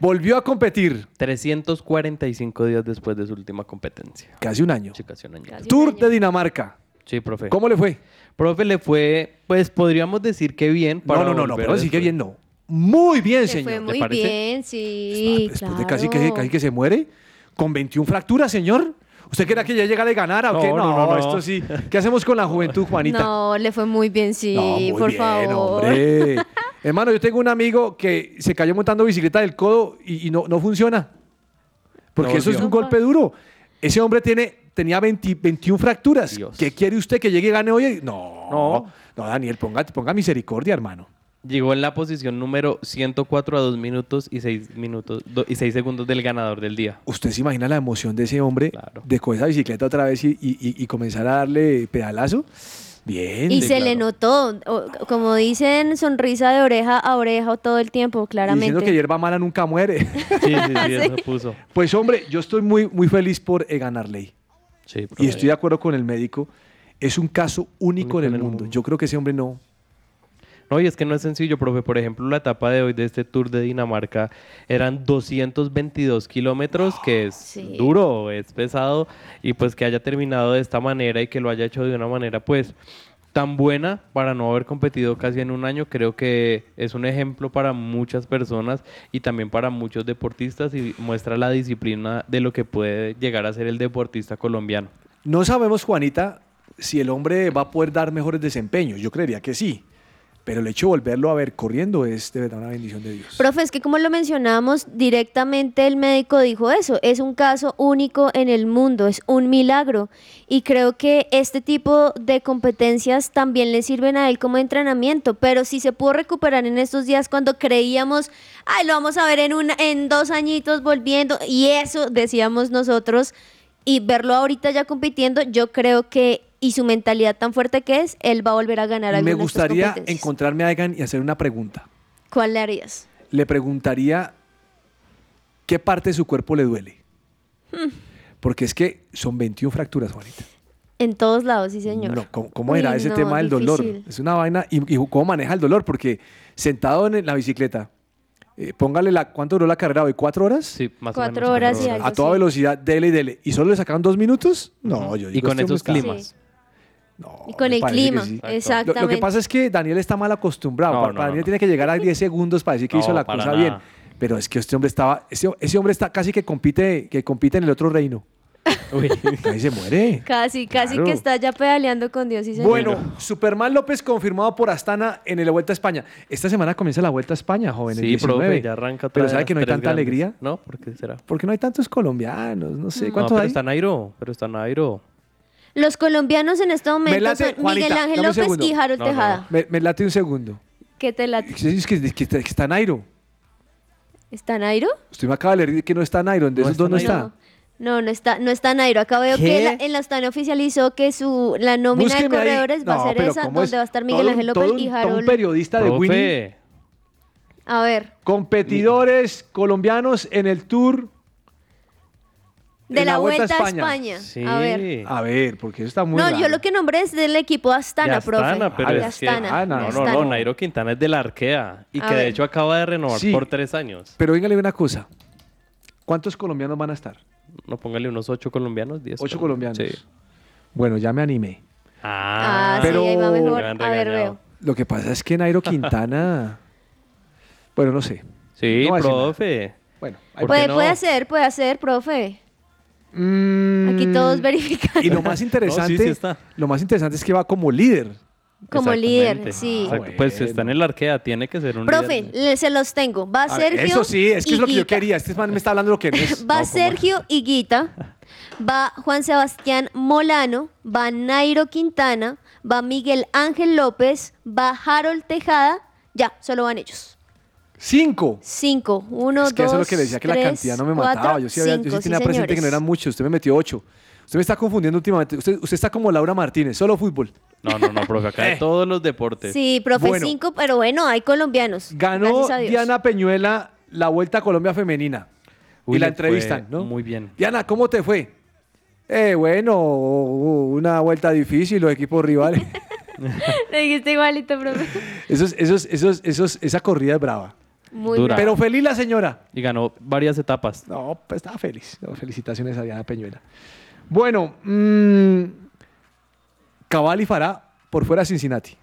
Volvió a competir. 345 días después de su última competencia. Casi un año. Sí, casi un año. Tour de Dinamarca. Sí, profe. ¿Cómo le fue? Profe, le fue, pues podríamos decir que bien. No, no, no, no, pero decir que bien no. Muy bien, Le señor. fue muy bien, sí, Después de casi que, casi que se muere, con 21 fracturas, señor. ¿Usted quería que ya llegara y ganara o qué? No, No, no, no, esto sí. ¿Qué hacemos con la juventud, Juanita? No, le fue muy bien, sí, No, muy por bien, favor. hombre. Hermano, yo tengo un amigo que se cayó montando bicicleta del codo y, y no, no funciona. Porque No eso es un golpe duro. Ese hombre tiene, tenía 20 21 fracturas. ¿Qué quiere usted que llegue y gane hoy? No, no, Daniel, ponga, ponga misericordia, hermano. Llegó en la posición número 104 a 2 minutos y 6 minutos do- y 6 segundos del ganador del día. ¿Usted se imagina la emoción de ese hombre de coger esa bicicleta otra vez y, y- y- y comenzar a darle pedalazo? Bien. Y Sí, se le claro. notó, o- como dicen, sonrisa de oreja a oreja todo el tiempo, Y claramente. Diciendo que hierba mala nunca muere. Sí, sí, [LAUGHS] sí, eso puso. Pues hombre, yo estoy muy, muy feliz por Egan Arley. Sí, Y estoy de acuerdo con el médico. Es un caso único, en el, mundo. Yo creo que ese hombre no. No, y es que no es sencillo, profe. Por ejemplo, la etapa de hoy de este Tour de Dinamarca eran 222 kilómetros, que es duro, es pesado, y pues que haya terminado de esta manera y que lo haya hecho de una manera, pues, tan buena para no haber competido casi en un año, creo que es un ejemplo para muchas personas y también para muchos deportistas y muestra la disciplina de lo que puede llegar a ser el deportista colombiano. No sabemos, Juanita, si el hombre va a poder dar mejores desempeños. Yo creería que sí. Pero el hecho de volverlo a ver corriendo es de verdad una bendición de Dios. Profe, es que como lo mencionamos, directamente el médico dijo eso, es un caso único en el mundo, es un milagro. Y creo que este tipo de competencias también le sirven a él como entrenamiento, pero si se pudo recuperar en estos días cuando creíamos, ay, lo vamos a ver en, una, en dos añitos volviendo, y eso decíamos nosotros, y verlo ahorita ya compitiendo, yo creo que, y su mentalidad tan fuerte que es, él va a volver a ganar Me alguna de estas gustaría encontrarme a Egan y hacer una pregunta. ¿Cuál le harías? Le preguntaría qué parte de su cuerpo le duele. Hmm. Porque es que son 21 fracturas, Juanita. En todos lados, sí, señor. No, ¿cómo, cómo Uy, era ese no, tema del dolor? difícil. Es una vaina. ¿Y, y cómo maneja el dolor? Porque sentado en la bicicleta, eh, póngale la. ¿Cuánto duró la carrera hoy? ¿Cuatro horas? Sí, más Cuatro horas y algo, A toda sí. velocidad, dele y dele. ¿Y solo le sacaron dos minutos? No, yo Y digo, con este hombre esos Y con el clima, sí. Exactamente. Lo, que pasa es que Daniel está mal acostumbrado. No, para no, Daniel no. tiene que llegar a 10 [LAUGHS] segundos para decir que No, hizo la cosa nada. bien. Pero es que este hombre estaba. Ese, ese hombre está casi que compite, que compite en el otro reino. [LAUGHS] Ahí se muere. Casi, casi Claro. que está ya pedaleando con Dios y señor. Bueno, Superman López confirmado por Astana en la Vuelta a España. Esta semana comienza la Vuelta a España, joven. el Sí, 19. profe, ya arranca Pero ¿sabe que no hay tanta grandes. alegría? No, ¿por qué será? Porque no hay tantos colombianos, no sé. No, ¿Cuántos pero hay? está Nairo, pero está Nairo. Los colombianos en este momento late, son Juanita, Miguel Ángel López segundo. y Harold No, no, Tejada. Me, me late un segundo. ¿Qué te late? Es que, es que- que está Nairo. ¿Está Nairo? Usted me acaba de leer que no está Nairo. ¿De No esos está dos no está? No, no está, no está Nairo. Acá veo ¿Qué? que la, en la Astana oficializó que su la nómina Búsqueme de ahí. corredores va No, a ser esa, donde va a estar Miguel Ángel López un- y todo un Harold. periodista de Winnie. A ver, Competidores colombianos en el Tour De la, Vuelta, a España. A ver. A ver, porque eso está muy No, raro. yo lo que nombré es del equipo Astana, De Astana, profe. pero De es que- Astana, Ah, de No, no, Astana. no, Nairo Quintana es de la Arkea y A que de hecho acaba de renovar Sí. por tres años. Pero dígale una cosa. ¿Cuántos colombianos van a estar? No, póngale unos ocho colombianos, diez. Ocho colombianos. Sí. Bueno, ya me animé. Ah, Pero- sí, ahí va mejor. Me A ver, veo. Lo que pasa es que Nairo Quintana... [LAUGHS] bueno, no sé. Sí, No profe. Bueno, ¿Por Puede, no? puede ser, puede ser, profe. Aquí todos verificando. Mm. Y lo más [LAUGHS] interesante, está. lo más interesante es que va como líder. Como líder, sí. Exacto. Pues está en el Arkea, tiene que ser un Profe, líder. le- se los tengo. Va A ver, Sergio. eso sí, es que y es lo que yo quería. Este man me está hablando lo que no es. [LAUGHS] Va No, Sergio Higuita, va Juan Sebastián Molano, va Nairo Quintana, va Miguel Ángel López, va Harold Tejada. Ya, solo van ellos. Cinco. Cinco. Uno, Es que eso es lo dos, que le decía que la tres, cantidad no me cuatro, mataba. Yo sí, había- yo cinco, sí tenía sí, presente que no eran muchos. Usted me metió ocho. Usted me está confundiendo últimamente. Usted, usted está como Laura Martínez, solo fútbol. No, no, no, profe, acá de [LAUGHS] todos los deportes. Sí, profe, Bueno. cinco, pero bueno, hay colombianos. Ganó. Diana Peñuela la Vuelta a Colombia Femenina. Uy, y la entrevistan, ¿no? Muy bien. Diana, ¿cómo te fue? Eh, bueno, una vuelta difícil, los equipos rivales. [LAUGHS] Le dijiste igualito, profe. esos, esos, esos, esos, esa corrida es brava. Muy Dura. Pero feliz la señora. Y ganó varias etapas. No, pues estaba feliz. No, felicitaciones a Diana Peñuela. Bueno, mm, Cabal y Farah por fuera de Cincinnati.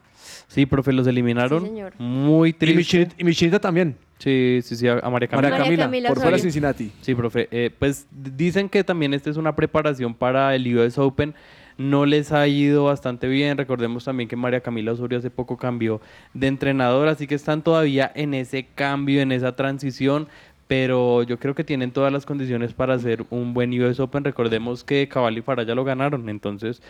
Sí, profe, los eliminaron. Sí, señor. Muy Y triste. mi, chinita, y mi chinita también. Sí, sí, sí, a María Camila. María Camila, Camila por fuera. Cincinnati. Sí, profe. eh, pues dicen que también esta es una preparación para el US Open. No les ha ido bastante bien. Recordemos también que María Camila Osorio hace poco cambió de entrenador, así que están todavía en ese cambio, en esa transición. Pero yo creo que tienen todas las condiciones para hacer un buen US Open. Recordemos que Cabal y Farah ya lo ganaron, entonces,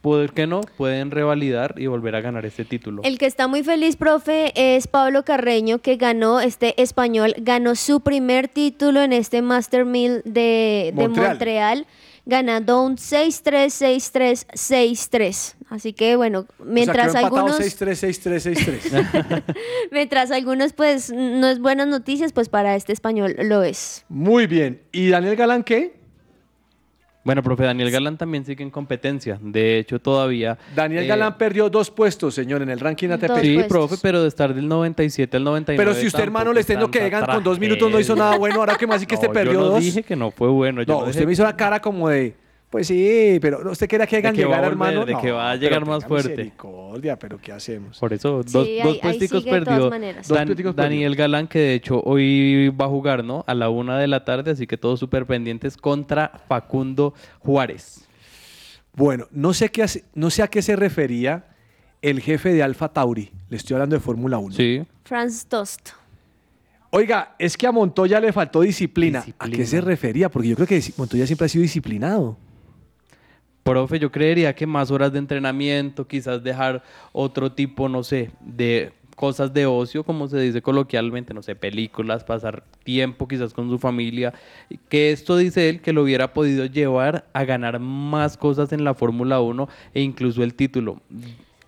¿por qué no? Pueden revalidar y volver a ganar este título. El que está muy feliz, profe, es Pablo Carreño, que ganó, este español, ganó su primer título en este Master Mill de, de Montreal. Montreal. Ganando un 6-3, 6-3, 6-3. Así que bueno, mientras o sea, algunos... 6-3, 6-3, 6-3. Mientras algunos, pues, no es buenas noticias, pues para este español lo es. Muy bien. ¿Y Daniel Galán qué? Bueno, profe, Daniel Galán también sigue en competencia. De hecho, todavía... Daniel eh, Galán perdió dos puestos, señor, en el ranking ATP. Sí, puestos. profe, pero de estar del 97 al 99. Pero si usted, hermano, le está diciendo es que Egan con dos minutos no hizo nada bueno, ahora que más y que [LAUGHS] este perdió yo no dos. dije que no fue bueno. yo No, no usted dije me hizo una cara como de, pues sí, pero ¿usted quería que a llegara, volver, hermano? de que va a llegar más fuerte. Misericordia, pero ¿qué hacemos? Por eso, dos, puesticos sigue de todas perdió maneras. Dos Dan- puesticos perdió. Daniel Galán, que de hecho hoy va a jugar, ¿no? A la una de la tarde, así que todos súper pendientes contra Facundo Juárez. Bueno, no sé, qué no sé a qué se refería el jefe de Alfa Tauri. Le estoy hablando de Fórmula 1. Sí. Franz Tost. Oiga, es que a Montoya le faltó disciplina. ¿A Disciplina. qué se refería? Porque yo creo que Montoya siempre ha sido disciplinado. Profe, yo creería que más horas de entrenamiento, quizás dejar otro tipo, no sé, de cosas de ocio, como se dice coloquialmente, no sé, películas, pasar tiempo quizás con su familia, que esto dice él que lo hubiera podido llevar a ganar más cosas en la Fórmula 1 e incluso el título.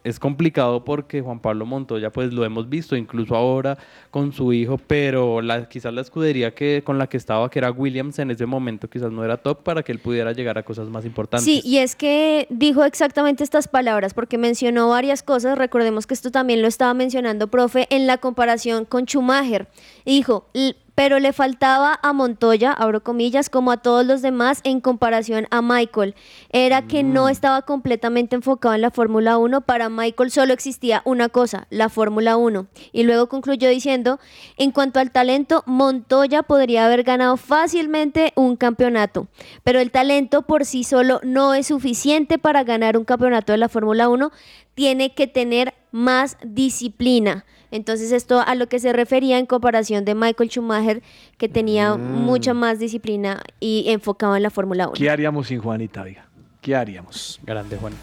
Es complicado porque Juan Pablo Montoya, pues lo hemos visto incluso ahora con su hijo, pero la, quizás la escudería que con la que estaba, que era Williams en ese momento, quizás no era top para que él pudiera llegar a cosas más importantes. Sí, y es que dijo exactamente estas palabras porque mencionó varias cosas. Recordemos que esto también lo estaba mencionando, profe, en la comparación con Schumacher. Dijo, "L- pero le faltaba a Montoya, abro comillas, como a todos los demás en comparación a Michael. Era que no estaba completamente enfocado en la Fórmula 1. Para Michael solo existía una cosa, la Fórmula 1. Y luego concluyó diciendo, en cuanto al talento, Montoya podría haber ganado fácilmente un campeonato, pero el talento por sí solo no es suficiente para ganar un campeonato de la Fórmula 1, tiene que tener más disciplina. Entonces esto a lo que se refería en comparación de Michael Schumacher, que tenía mucha más disciplina y enfocado en la Fórmula 1. ¿Qué haríamos sin Juanita, oiga? ¿Qué haríamos? Grande Juan.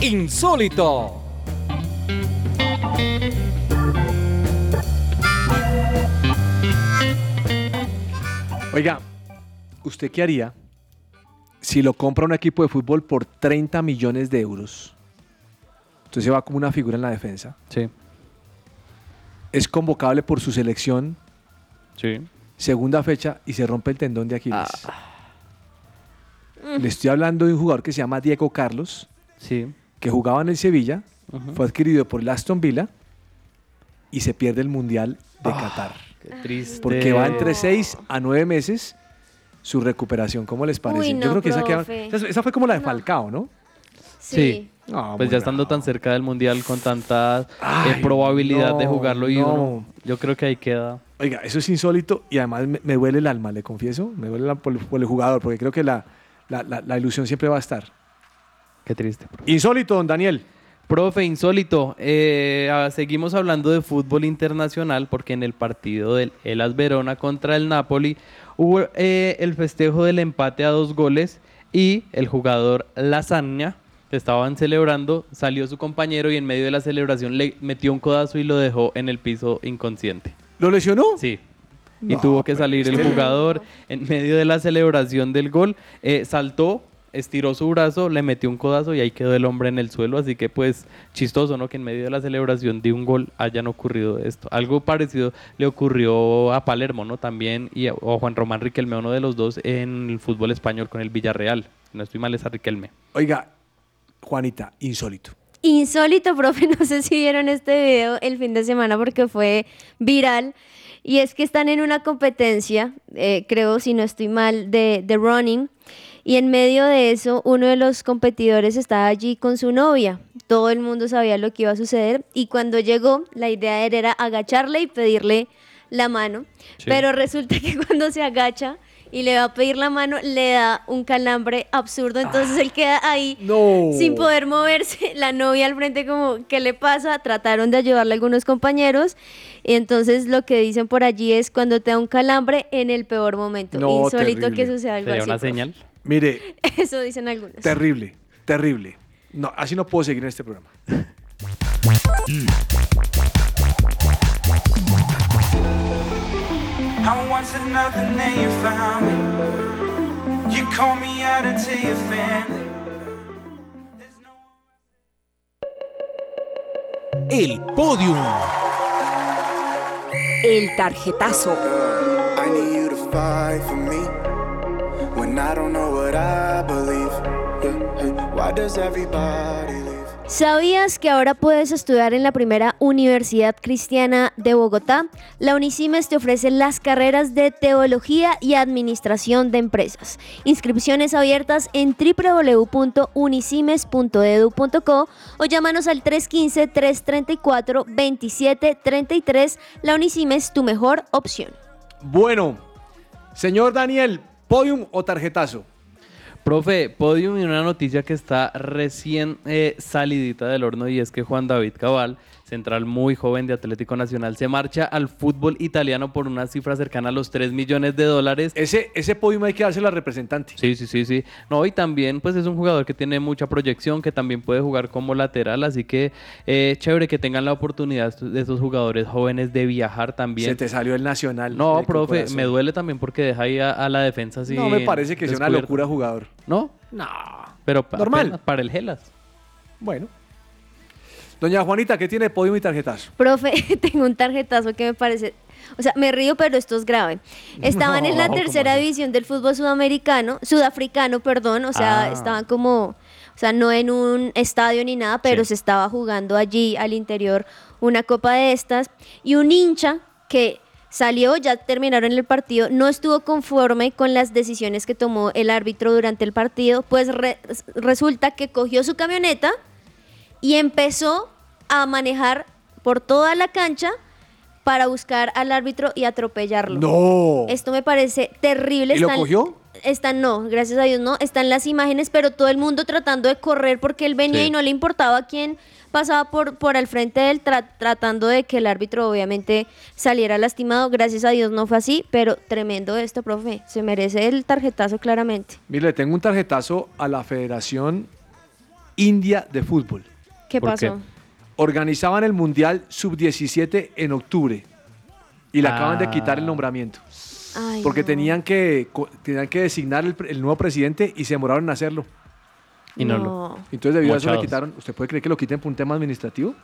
Insólito. Oiga, ¿usted qué haría si lo compra un equipo de fútbol por 30 millones de euros, entonces va como una figura en la defensa. Sí. Es convocable por su selección. Sí. Segunda fecha y se rompe el tendón de Aquiles. Ah. Le estoy hablando de un jugador que se llama Diego Carlos, Sí. que jugaba en el Sevilla, fue adquirido por el Aston Villa y se pierde el Mundial de Qatar. Triste. Porque va entre 6 a 9 meses su recuperación. ¿Cómo les parece? Uy, no, Yo creo que esa, queda- esa, esa fue como la de Falcao, ¿no? Sí. No, pues ya estando tan cerca del mundial con tanta eh, probabilidad de jugarlo y no. uno, yo creo que ahí queda. Oiga, eso es insólito y además me, me duele el alma, le confieso. Me duele la- por, el- por el jugador, porque creo que la, la- la- la ilusión siempre va a estar. Qué triste. Insólito, don Daniel. Profe, insólito. eh, ah, seguimos hablando de fútbol internacional porque en el partido del Elas Verona contra el Napoli hubo eh, el festejo del empate a dos goles y el jugador Lasagna que estaban celebrando salió su compañero y en medio de la celebración le metió un codazo y lo dejó en el piso inconsciente. ¿Lo lesionó? Sí. Y No, tuvo que pero salir el jugador en medio de la celebración del gol, eh, saltó, estiró su brazo, le metió un codazo y ahí quedó el hombre en el suelo. Así que pues chistoso, ¿no? Que en medio de la celebración de un gol hayan ocurrido esto. Algo parecido le ocurrió a Palermo, ¿no? También y a, o a Juan Román Riquelme, uno de los dos en el fútbol español con el Villarreal. No estoy mal, es a Riquelme. Oiga, Juanita, insólito. Insólito, profe, [LAUGHS] no sé si vieron este video el fin de semana porque fue viral. Y es que están en una competencia, eh, creo, si no estoy mal, de, de running. Y en medio de eso, uno de los competidores estaba allí con su novia. Todo el mundo sabía lo que iba a suceder. Y cuando llegó, la idea era, era agacharle y pedirle la mano. Sí. Pero resulta que [LAUGHS] cuando se agacha y le va a pedir la mano, le da un calambre absurdo. Entonces él queda ahí No. sin poder moverse. [LAUGHS] La novia al frente como, ¿qué le pasa? Trataron de ayudarle a algunos compañeros. Y entonces lo que dicen por allí es cuando te da un calambre en el peor momento. No, Insólito terrible. que suceda algo Sería así. una profe. señal. Mire, [LAUGHS] Eso dicen algunos. terrible, terrible. No, así no puedo seguir en este programa. I wanted nothing, then you found me. You call me out into your family. El podium. El tarjetazo. I need you to fight for me ¿Sabías que ahora puedes estudiar en la primera Universidad Cristiana de Bogotá? La Unicimes te ofrece las carreras de Teología y Administración de Empresas. Inscripciones abiertas en www.unicimes.edu.co o llámanos al 315-334-2733. La Unicimes, tu mejor opción. Bueno, señor Daniel, podium o tarjetazo. Profe, podium y una noticia que está recién eh, salidita del horno y es que Juan David Cabal, central muy joven de Atlético Nacional, se marcha al fútbol italiano por una cifra cercana a los 3 millones de dólares. Ese, ese podium hay que dárselo al representante. Sí, sí, sí, sí. No, y también pues es un jugador que tiene mucha proyección, que también puede jugar como lateral, así que eh, chévere que tengan la oportunidad de estos jugadores jóvenes de viajar también. Se te salió el nacional. No, del profe, me duele también porque deja ahí a, a la defensa así. No me parece que sea una locura jugador. ¿No? No. Pero Normal. para el Gelas. Bueno. Doña Juanita, ¿qué tiene podium y tarjetazo? Profe, [LAUGHS] tengo un tarjetazo que me parece, o sea, me río, pero esto es grave. Estaban en [LAUGHS] la No, ¿cómo tercera división del fútbol sudamericano, sudafricano, perdón, o sea, Ah. estaban como, o sea, no en un estadio ni nada, pero se estaba jugando allí al interior una copa de estas y un hincha que salió, ya terminaron el partido, no estuvo conforme con las decisiones que tomó el árbitro durante el partido, pues re- resulta que cogió su camioneta y empezó a manejar por toda la cancha para buscar al árbitro y atropellarlo. No. Esto me parece terrible. ¿Y lo cogió? Están, no, gracias a Dios no. Están las imágenes, pero todo el mundo tratando de correr porque él venía Sí. y no le importaba quién pasaba por, por al frente de él, tra- tratando de que el árbitro obviamente saliera lastimado. Gracias a Dios no fue así, pero tremendo esto, profe. Se merece el tarjetazo claramente. Mire, tengo un tarjetazo a la Federación India de Fútbol. ¿Qué pasó? Organizaban el Mundial Sub-17 en octubre y le acaban de quitar el Ah. nombramiento. Ay, porque no. tenían que co- tenían que designar el, nuevo presidente y se demoraron en hacerlo. Y no lo- No. Entonces debido a eso le quitaron. ¿Usted puede creer que lo quiten por un tema administrativo?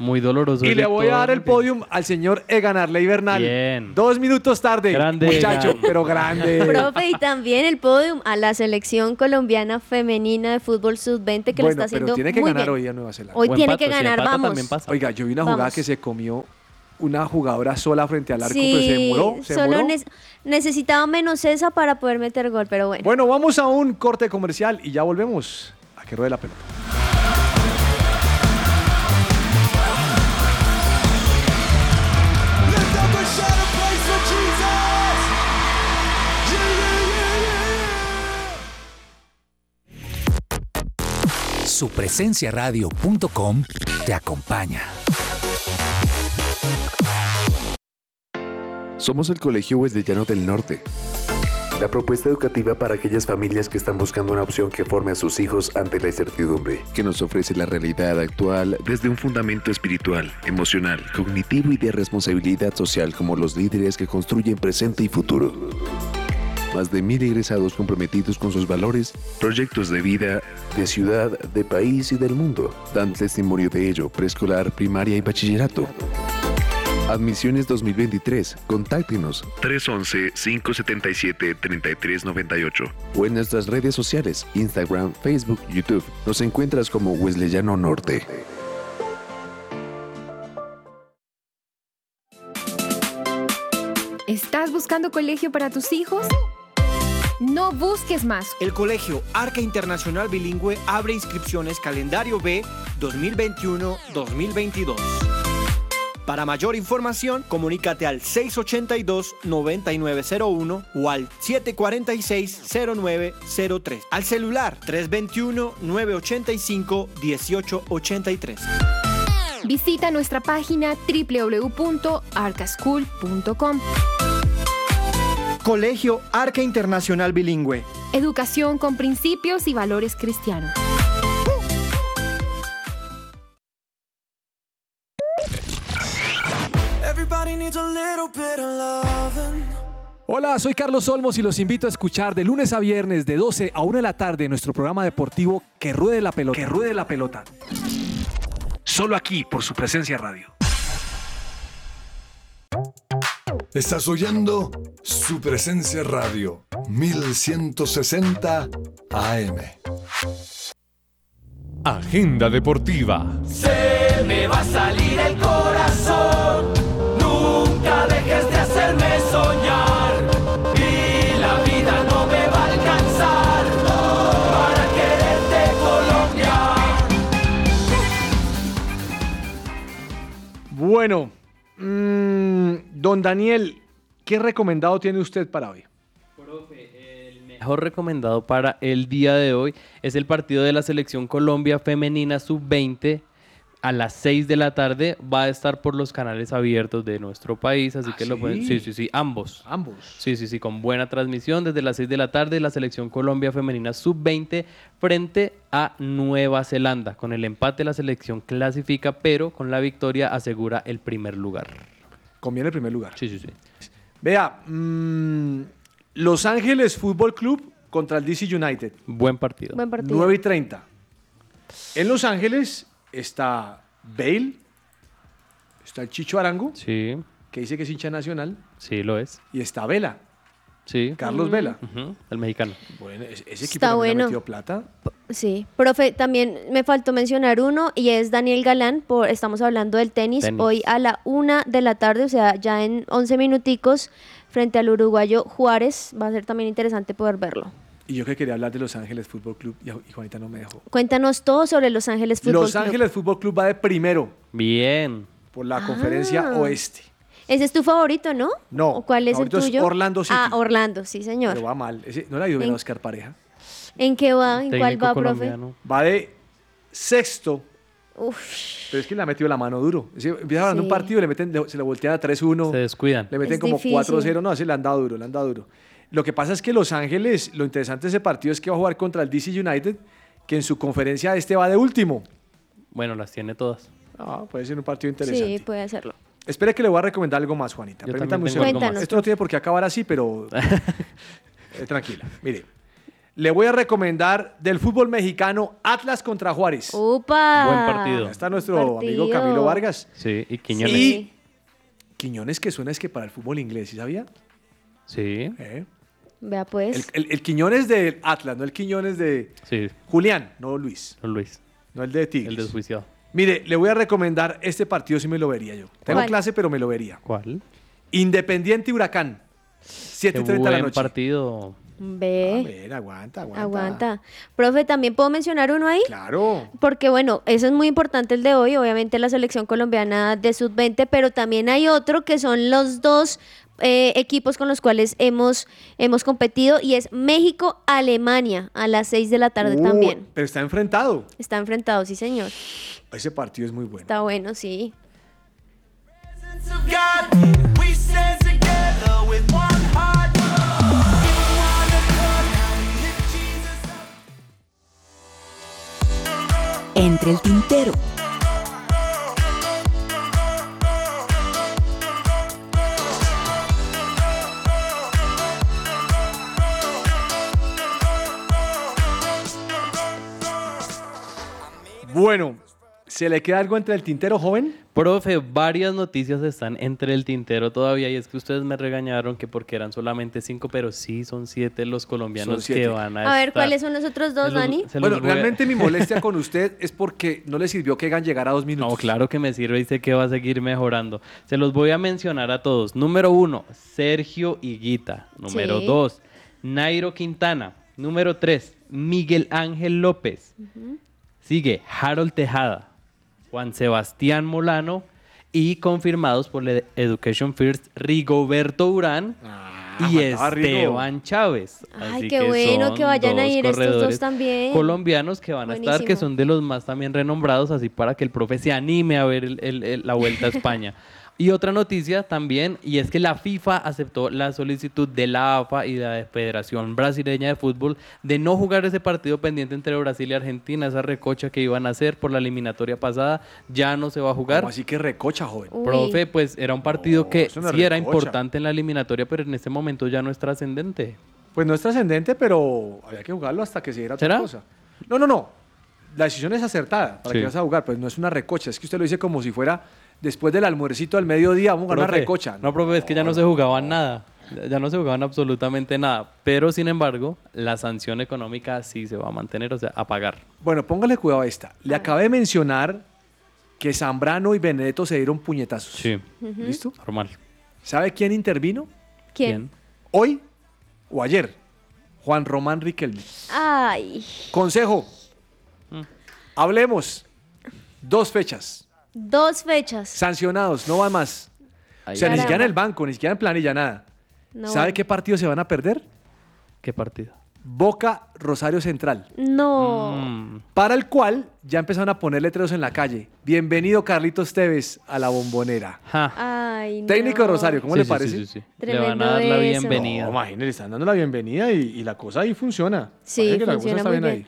Muy doloroso. Y le voy a dar el podium al señor Egan Arley Bernal. Bien. Dos minutos tarde. Grande, Muchacho, Egan. pero grande. [LAUGHS] Profe, y también el podium a la selección colombiana femenina de fútbol sub-20 que lo bueno, está haciendo pero tiene que muy ganar bien. hoy a Nueva Zelanda. Hoy Buen tiene pato, que si ganar, empata vamos. pasa. Oiga, yo vi una jugada Vamos. que se comió una jugadora sola frente al arco, pero se Sí, demoró. Se solo demoró. nec- necesitaba menos esa para poder meter gol, pero bueno. Bueno, vamos a un corte comercial y ya volvemos a que ruede la pelota. Supresenciaradio.com te acompaña. Somos el Colegio Wesleyano del Norte. La propuesta educativa para aquellas familias que están buscando una opción que forme a sus hijos ante la incertidumbre, que nos ofrece la realidad actual desde un fundamento espiritual, emocional, cognitivo y de responsabilidad social como los líderes que construyen presente y futuro. Más de mil egresados comprometidos con sus valores, proyectos de vida, de ciudad, de país y del mundo. Dan testimonio de ello, preescolar, primaria y bachillerato. Admisiones 2023. Contáctenos 311-577-3398 o en nuestras redes sociales, Instagram, Facebook, YouTube. Nos encuentras como Wesleyano Norte. ¿Estás buscando colegio para tus hijos? No busques más. El Colegio Arca Internacional Bilingüe abre inscripciones calendario B 2021-2022. Para mayor información, comunícate al 682-9901 o al 746-0903. Al celular 321-985-1883. Visita nuestra página www.arcaschool.com. Colegio Arca Internacional Bilingüe. Educación con principios y valores cristianos. Hola, soy Carlos Olmos y los invito a escuchar de lunes a viernes de 12 a 1 de la tarde nuestro programa deportivo Que Ruede la Pelota. Que Ruede la Pelota. Solo aquí por su presencia radio. Estás oyendo su presencia radio 1160 AM. Agenda deportiva. Se me va a salir el corazón. Nunca dejes de hacerme soñar. Y la vida no me va a alcanzar para quererte Colombia. Bueno, mm, don Daniel, ¿qué recomendado tiene usted para hoy? mejor recomendado para el día de hoy es el partido de la selección Colombia femenina sub-20 a las 6 de la tarde. Va a estar por los canales abiertos de nuestro país, así que lo pueden... sí? Sí, sí, sí, ambos. Ambos. Sí, sí, sí, con buena transmisión desde las 6 de la tarde la selección Colombia femenina sub-20 frente a Nueva Zelanda. Con el empate la selección clasifica, pero con la victoria asegura el primer lugar. Conviene el primer lugar. Sí, sí, sí. Vea, mm, Los Ángeles Fútbol Club contra el DC United. Buen partido. Buen partido. 9 y 30. En Los Ángeles está Bale, está el Chicho Arango, Sí, que dice que es hincha nacional, sí lo es. y está Vela, Sí. Carlos. Vela. El mexicano. Bueno, ese, equipo Está bueno. ha metido plata. Sí, profe, también me faltó mencionar uno y es Daniel Galán, por, estamos hablando del tenis, Tenis. hoy a la una de la tarde, o sea, ya en 11 minuticos, frente al uruguayo Juárez, va a ser también interesante poder verlo. Y yo que quería hablar de Los Ángeles Fútbol Club y Juanita no me dejó. Cuéntanos todo sobre Los Ángeles Fútbol Los Club. Ángeles Fútbol Club va de primero Bien. por la conferencia Ah. oeste. Ese es tu favorito, ¿no? No, ¿O ¿Cuál es el favorito es tuyo? Orlando City. Ah, Orlando, sí, señor. Pero va mal. Ese- no le ha ido bien En- a Oscar Pareja. ¿En qué va? ¿En cuál va, profe? colombiano. Va de sexto. Uf, Pero es que le ha metido la mano duro. Empieza ganando un Sí. partido, le meten, le- se le voltean a 3-1. Se descuidan. Le meten Es como difícil. 4-0. No, ese le han dado duro, le han dado duro. Lo que pasa es que Los Ángeles, lo interesante de ese partido es que va a jugar contra el DC United, que en su conferencia este va de último. Bueno, las tiene todas. Ah, puede ser un partido interesante. sí, puede hacerlo. Espere que le voy a recomendar algo más, Juanita. Yo Permítame un segundo. Esto no tiene por qué acabar así, pero [LAUGHS] eh, tranquila. Mire, le voy a recomendar del fútbol mexicano Atlas contra Juárez. ¡Upa! Buen partido. Ahí está nuestro amigo Camilo Vargas. Sí, y Quiñones. Y Quiñones que suena es que para el fútbol inglés, ¿sí sabía? Sí. Eh. Vea pues. El, el- el Quiñones de Atlas, no el Quiñones de Sí, Julián, no Luis. no Luis. No el de Tigres. El desjuiciado. Mire, le voy a recomendar este partido si me lo vería yo. Tengo ¿Cuál? clase, pero me lo vería. ¿Cuál? Independiente Huracán. 7 y Qué 30 de la buen noche. partido. Ve. A ver, aguanta, aguanta. Aguanta. Profe, ¿también puedo mencionar uno ahí? Claro. Porque bueno, eso es muy importante el de hoy, obviamente la selección colombiana de sub-20, pero también hay otro que son los dos eh, equipos con los cuales hemos, hemos competido y es México-Alemania a las 6 de la tarde Uh, también. Pero está enfrentado. Está enfrentado, sí señor. Ese partido es muy bueno. Está bueno, sí. Entre el tintero. Bueno, ¿se le queda algo entre el tintero, joven? Profe, varias noticias están entre el tintero todavía y es que ustedes me regañaron que porque eran solamente cinco, pero sí son siete los colombianos siete. que van a A ver, estar. ¿cuáles son los otros dos, los- Dani? Bueno, a- realmente mi molestia con [LAUGHS] usted es porque no le sirvió que Egan llegara a dos minutos. No, claro que me sirve y sé que va a seguir mejorando. Se los voy a mencionar a todos. Número uno, Sergio Higuita. Número Sí. dos, Nairo Quintana. Número tres, Miguel Ángel López. Sigue Harold Tejada, Juan Sebastián Molano y confirmados por la Education First, Rigoberto Urán y faltaba Rigo. Esteban Chávez. Ay, Así qué bueno son que vayan a ir estos dos también. colombianos que van a estar, que son de los más también renombrados, así para que el profe se anime a ver el- el- el- la vuelta a [LAUGHS] España. Y otra noticia también, y es que la FIFA aceptó la solicitud de la AFA y de la Federación Brasileña de Fútbol de no jugar ese partido pendiente entre Brasil y Argentina, esa recocha que iban a hacer por la eliminatoria pasada, ya no se va a jugar. así que recocha, joven? Uy. Profe, pues era un partido que sí era importante en la eliminatoria, pero en este momento ya no es trascendente. Pues no es trascendente, pero había que jugarlo hasta que se diera otra cosa. No, no, no. La decisión es acertada para Sí. que vas a jugar, pues no es una recocha. Es que usted lo dice como si fuera después del almuercito al mediodía, vamos a jugar una Profe, recocha. No, profe, es que ya no se jugaban nada. Ya no se jugaban absolutamente nada. Pero, sin embargo, la sanción económica sí se va a mantener, o sea, a pagar. Bueno, póngale cuidado a esta. Le acabé de mencionar que Zambrano y Benedetto se dieron puñetazos. Sí. ¿Listo? Normal. ¿Sabe quién intervino? ¿Quién? Hoy o ayer. Juan Román Riquelme. Ay, Consejo. Mm. Hablemos. Dos fechas. Dos fechas. Sancionados, no va más. Ahí o sea, ni siquiera en el banco, ni siquiera en planilla, nada. No. ¿Sabe qué partido se van a perder? ¿Qué partido? Boca Rosario Central. No. Mm. Para el cual ya empezaron a poner letreros en la calle. Bienvenido Carlitos Tevez a la bombonera. Ay, no. Técnico de Rosario, ¿cómo Sí, le sí, parece? sí, sí, sí. Le van a dar la eso. bienvenida. No, imagínate, le están dando la bienvenida y, y la cosa ahí funciona. Sí, Parece que la cosa funciona está muy bien bien.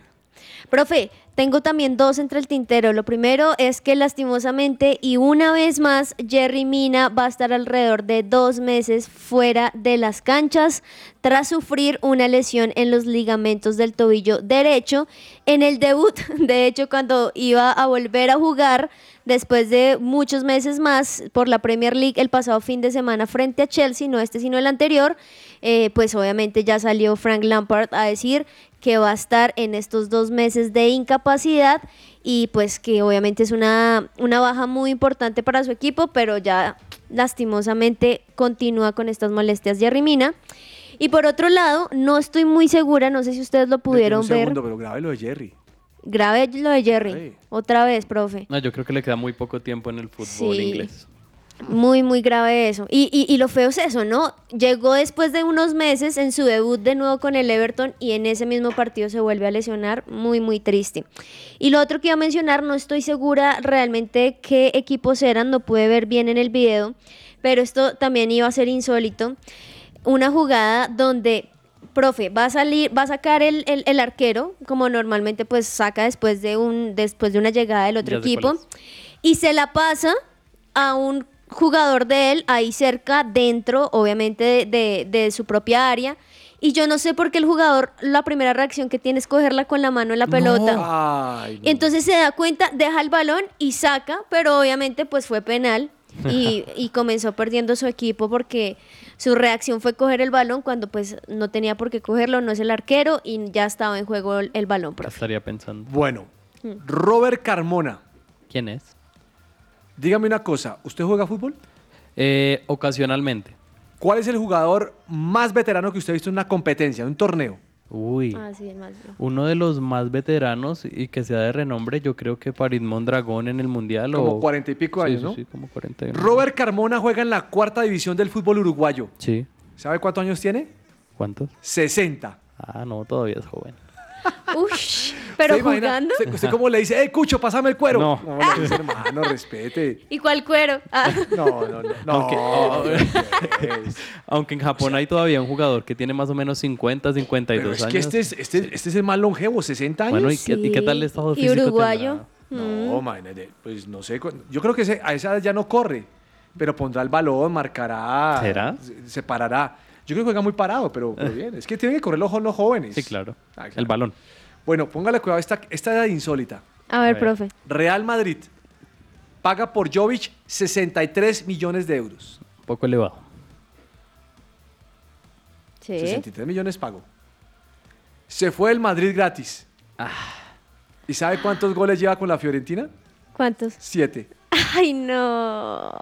Profe, tengo también dos entre el tintero. Lo primero es que lastimosamente y una vez más Jerry Mina va a estar alrededor de dos meses fuera de las canchas tras sufrir una lesión en los ligamentos del tobillo derecho en el debut. [LAUGHS] De hecho, cuando iba a volver a jugar después de muchos meses más por la Premier League el pasado fin de semana frente a Chelsea, no este sino el anterior, eh, pues obviamente ya salió Frank Lampard a decir que va a estar en estos dos meses de incapacidad y pues que obviamente es una, una baja muy importante para su equipo, pero ya lastimosamente continúa con estas molestias Jerry Mina. Y por otro lado, no estoy muy segura, no sé si ustedes lo pudieron un ver. segundo, pero grave lo de Jerry. Grave lo de Jerry. Otra vez, profe. No, yo creo que le queda muy poco tiempo en el fútbol Sí. inglés. Muy, muy grave eso. Y, y, y lo feo es eso, ¿no? Llegó después de unos meses en su debut de nuevo con el Everton y en ese mismo partido se vuelve a lesionar. Muy, muy triste. Y lo otro que iba a mencionar, no estoy segura realmente qué equipos eran, no pude ver bien en el video, pero esto también iba a ser insólito. Una jugada donde profe, va a salir, va a sacar el, el- el arquero, como normalmente pues saca después de un, después de una llegada del otro equipo, y se la pasa a un jugador de él ahí cerca, dentro, obviamente, de, de- de su propia área. Y yo no sé por qué el jugador, la primera reacción que tiene es cogerla con la mano en la pelota. Ay, entonces se da cuenta, deja el balón y saca, pero obviamente pues fue penal y, y comenzó perdiendo su equipo porque su reacción fue coger el balón cuando pues no tenía por qué cogerlo, no es el arquero y ya estaba en juego el, el balón. profe. Estaría pensando. Bueno, Mm. Robert Carmona. ¿Quién es? Dígame una cosa, ¿usted juega fútbol? Eh, ocasionalmente. ¿Cuál es el jugador más veterano que usted ha visto en una competencia, en un torneo? Uy. Ah, sí, el más bien. Uno de los más veteranos y que sea de renombre, yo creo que Paris Mondragón en el Mundial. Como o... cuarenta y pico Sí, años, sí, ¿no? Sí, como 40 y- Robert Carmona juega en la cuarta división del fútbol uruguayo. Sí. ¿Sabe cuántos años tiene? ¿Cuántos? 60. Ah, no, todavía es joven. Ush, pero ¿Usted imagina? jugando. ¿Usted, usted cómo le dice, eh, Cucho, pásame el cuero? No. No, le dice, hermano, respete. ¿Y cuál cuero? Ah. No, no, no. no Aunque, oh, [LAUGHS] aunque en Japón hay todavía un jugador que tiene más o menos 50, 52 Pero es años. que este es, este, este es el más longevo, 60 años. Bueno, ¿y qué, y qué tal el estado Y físico uruguayo. tendrá? No, imagínate, pues no sé. Yo creo que ese- a esa edad ya no corre, pero pondrá el balón, marcará. ¿Será? Se, se parará. Yo creo que juega muy parado, pero, pero bien. Es que tienen que correr los, los jóvenes. Sí, claro. Ah, claro. El balón. Bueno, póngale cuidado, esta, esta edad insólita. A ver, profe. Real Madrid paga por Jovic 63 millones de euros. Un poco elevado. Sí. 63 millones pago. Se fue el Madrid gratis. Ah. ¿Y sabe cuántos goles lleva con la Fiorentina? ¿Cuántos? Siete. Ay, no.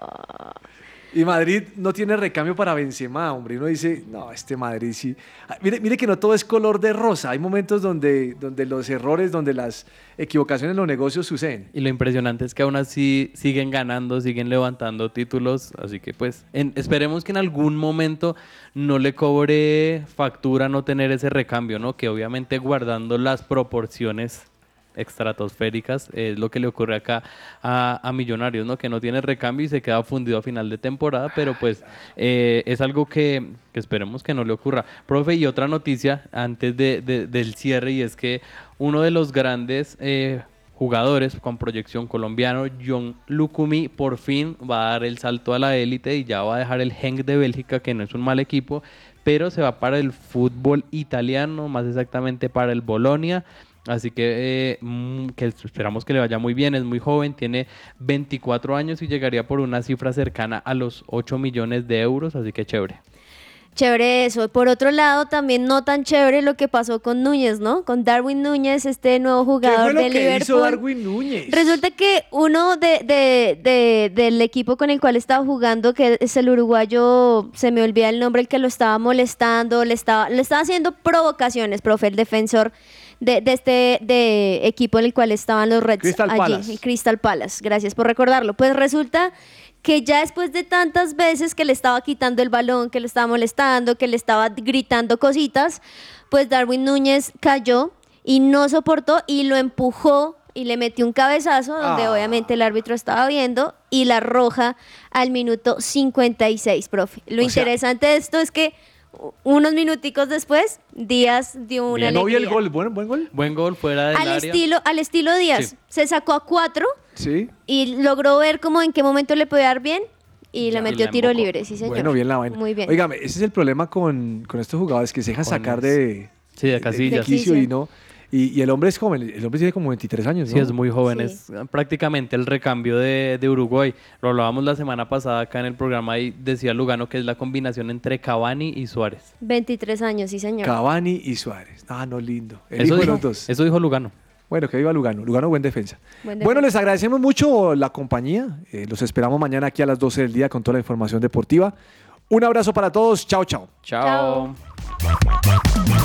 Y Madrid no tiene recambio para Benzema, hombre. Uno dice, no, este Madrid sí. Ah, Mire, mire que no todo es color de rosa. Hay momentos donde, donde los errores, donde las equivocaciones en los negocios suceden. Y lo impresionante es que aún así siguen ganando, siguen levantando títulos. Así que pues en- esperemos que en algún momento no le cobre factura no tener ese recambio, ¿no? Que obviamente guardando las proporciones estratosféricas es lo que le ocurre acá a, a Millonarios, ¿no? Que no tiene recambio y se queda fundido a final de temporada, pero pues eh, es algo que, esperemos que no le ocurra. Profe, y otra noticia antes de- de- del cierre y es que uno de los grandes eh, jugadores con proyección colombiano, John Lucumi, por fin va a dar el salto a la élite y ya va a dejar el Genk de Bélgica, que no es un mal equipo, pero se va para el fútbol italiano, más exactamente para el Bolonia. Así que, eh, mm, que esperamos que le vaya muy bien, es muy joven, tiene 24 años y llegaría por una cifra cercana a los 8 millones de euros, así que chévere. Chévere eso. Por otro lado, también no tan chévere lo que pasó con Núñez, ¿no? Con Darwin Núñez, este nuevo ¿Qué jugador fue lo de que Liverpool. hizo Darwin Núñez? Resulta que uno de, de- de- del equipo con el cual estaba jugando, que es el uruguayo, se me olvida el nombre, el que lo estaba molestando, le estaba, le estaba haciendo provocaciones, profe, el defensor de, de este de equipo en el cual estaban los Reds Crystal allí, Palace. Crystal Palace. Gracias por recordarlo. Pues resulta que ya después de tantas veces que le estaba quitando el balón, que le estaba molestando, que le estaba gritando cositas, pues Darwin Núñez cayó y no soportó y lo empujó y le metió un cabezazo donde Ah. obviamente el árbitro estaba viendo y la roja al minuto 56, profe. Lo O sea- interesante de esto es que unos minuticos después, Díaz dio una no vi el alegría. gol, buen, buen gol. Buen gol fuera del Al área. estilo, al estilo Díaz. Sí. Se sacó a cuatro Sí. y logró ver cómo en qué momento le podía dar bien y le metió la tiro embocó. libre, sí señor. Bueno, bien la vaina. Muy bien. Óigame, ese es el problema con, con estos jugadores que se dejan Con sacar de, Sí, de de casillas. quicio y no. Y, y el hombre es joven, el hombre tiene como 23 años, ¿no? Sí, es muy joven, Sí. es prácticamente el recambio de, de Uruguay. Lo hablábamos la semana pasada acá en el programa y decía Lugano que es la combinación entre Cavani y Suárez. 23 años, sí señor. Cavani y Suárez. Ah, no, lindo. El Eso dijo, los dos. eso dijo Lugano. Bueno, que viva Lugano. Lugano, buen defensa. Buen Bueno, les agradecemos mucho la compañía. Eh, los esperamos mañana aquí a las 12 del día con toda la información deportiva. Un abrazo para todos. Chao, chao. Chao. Chao.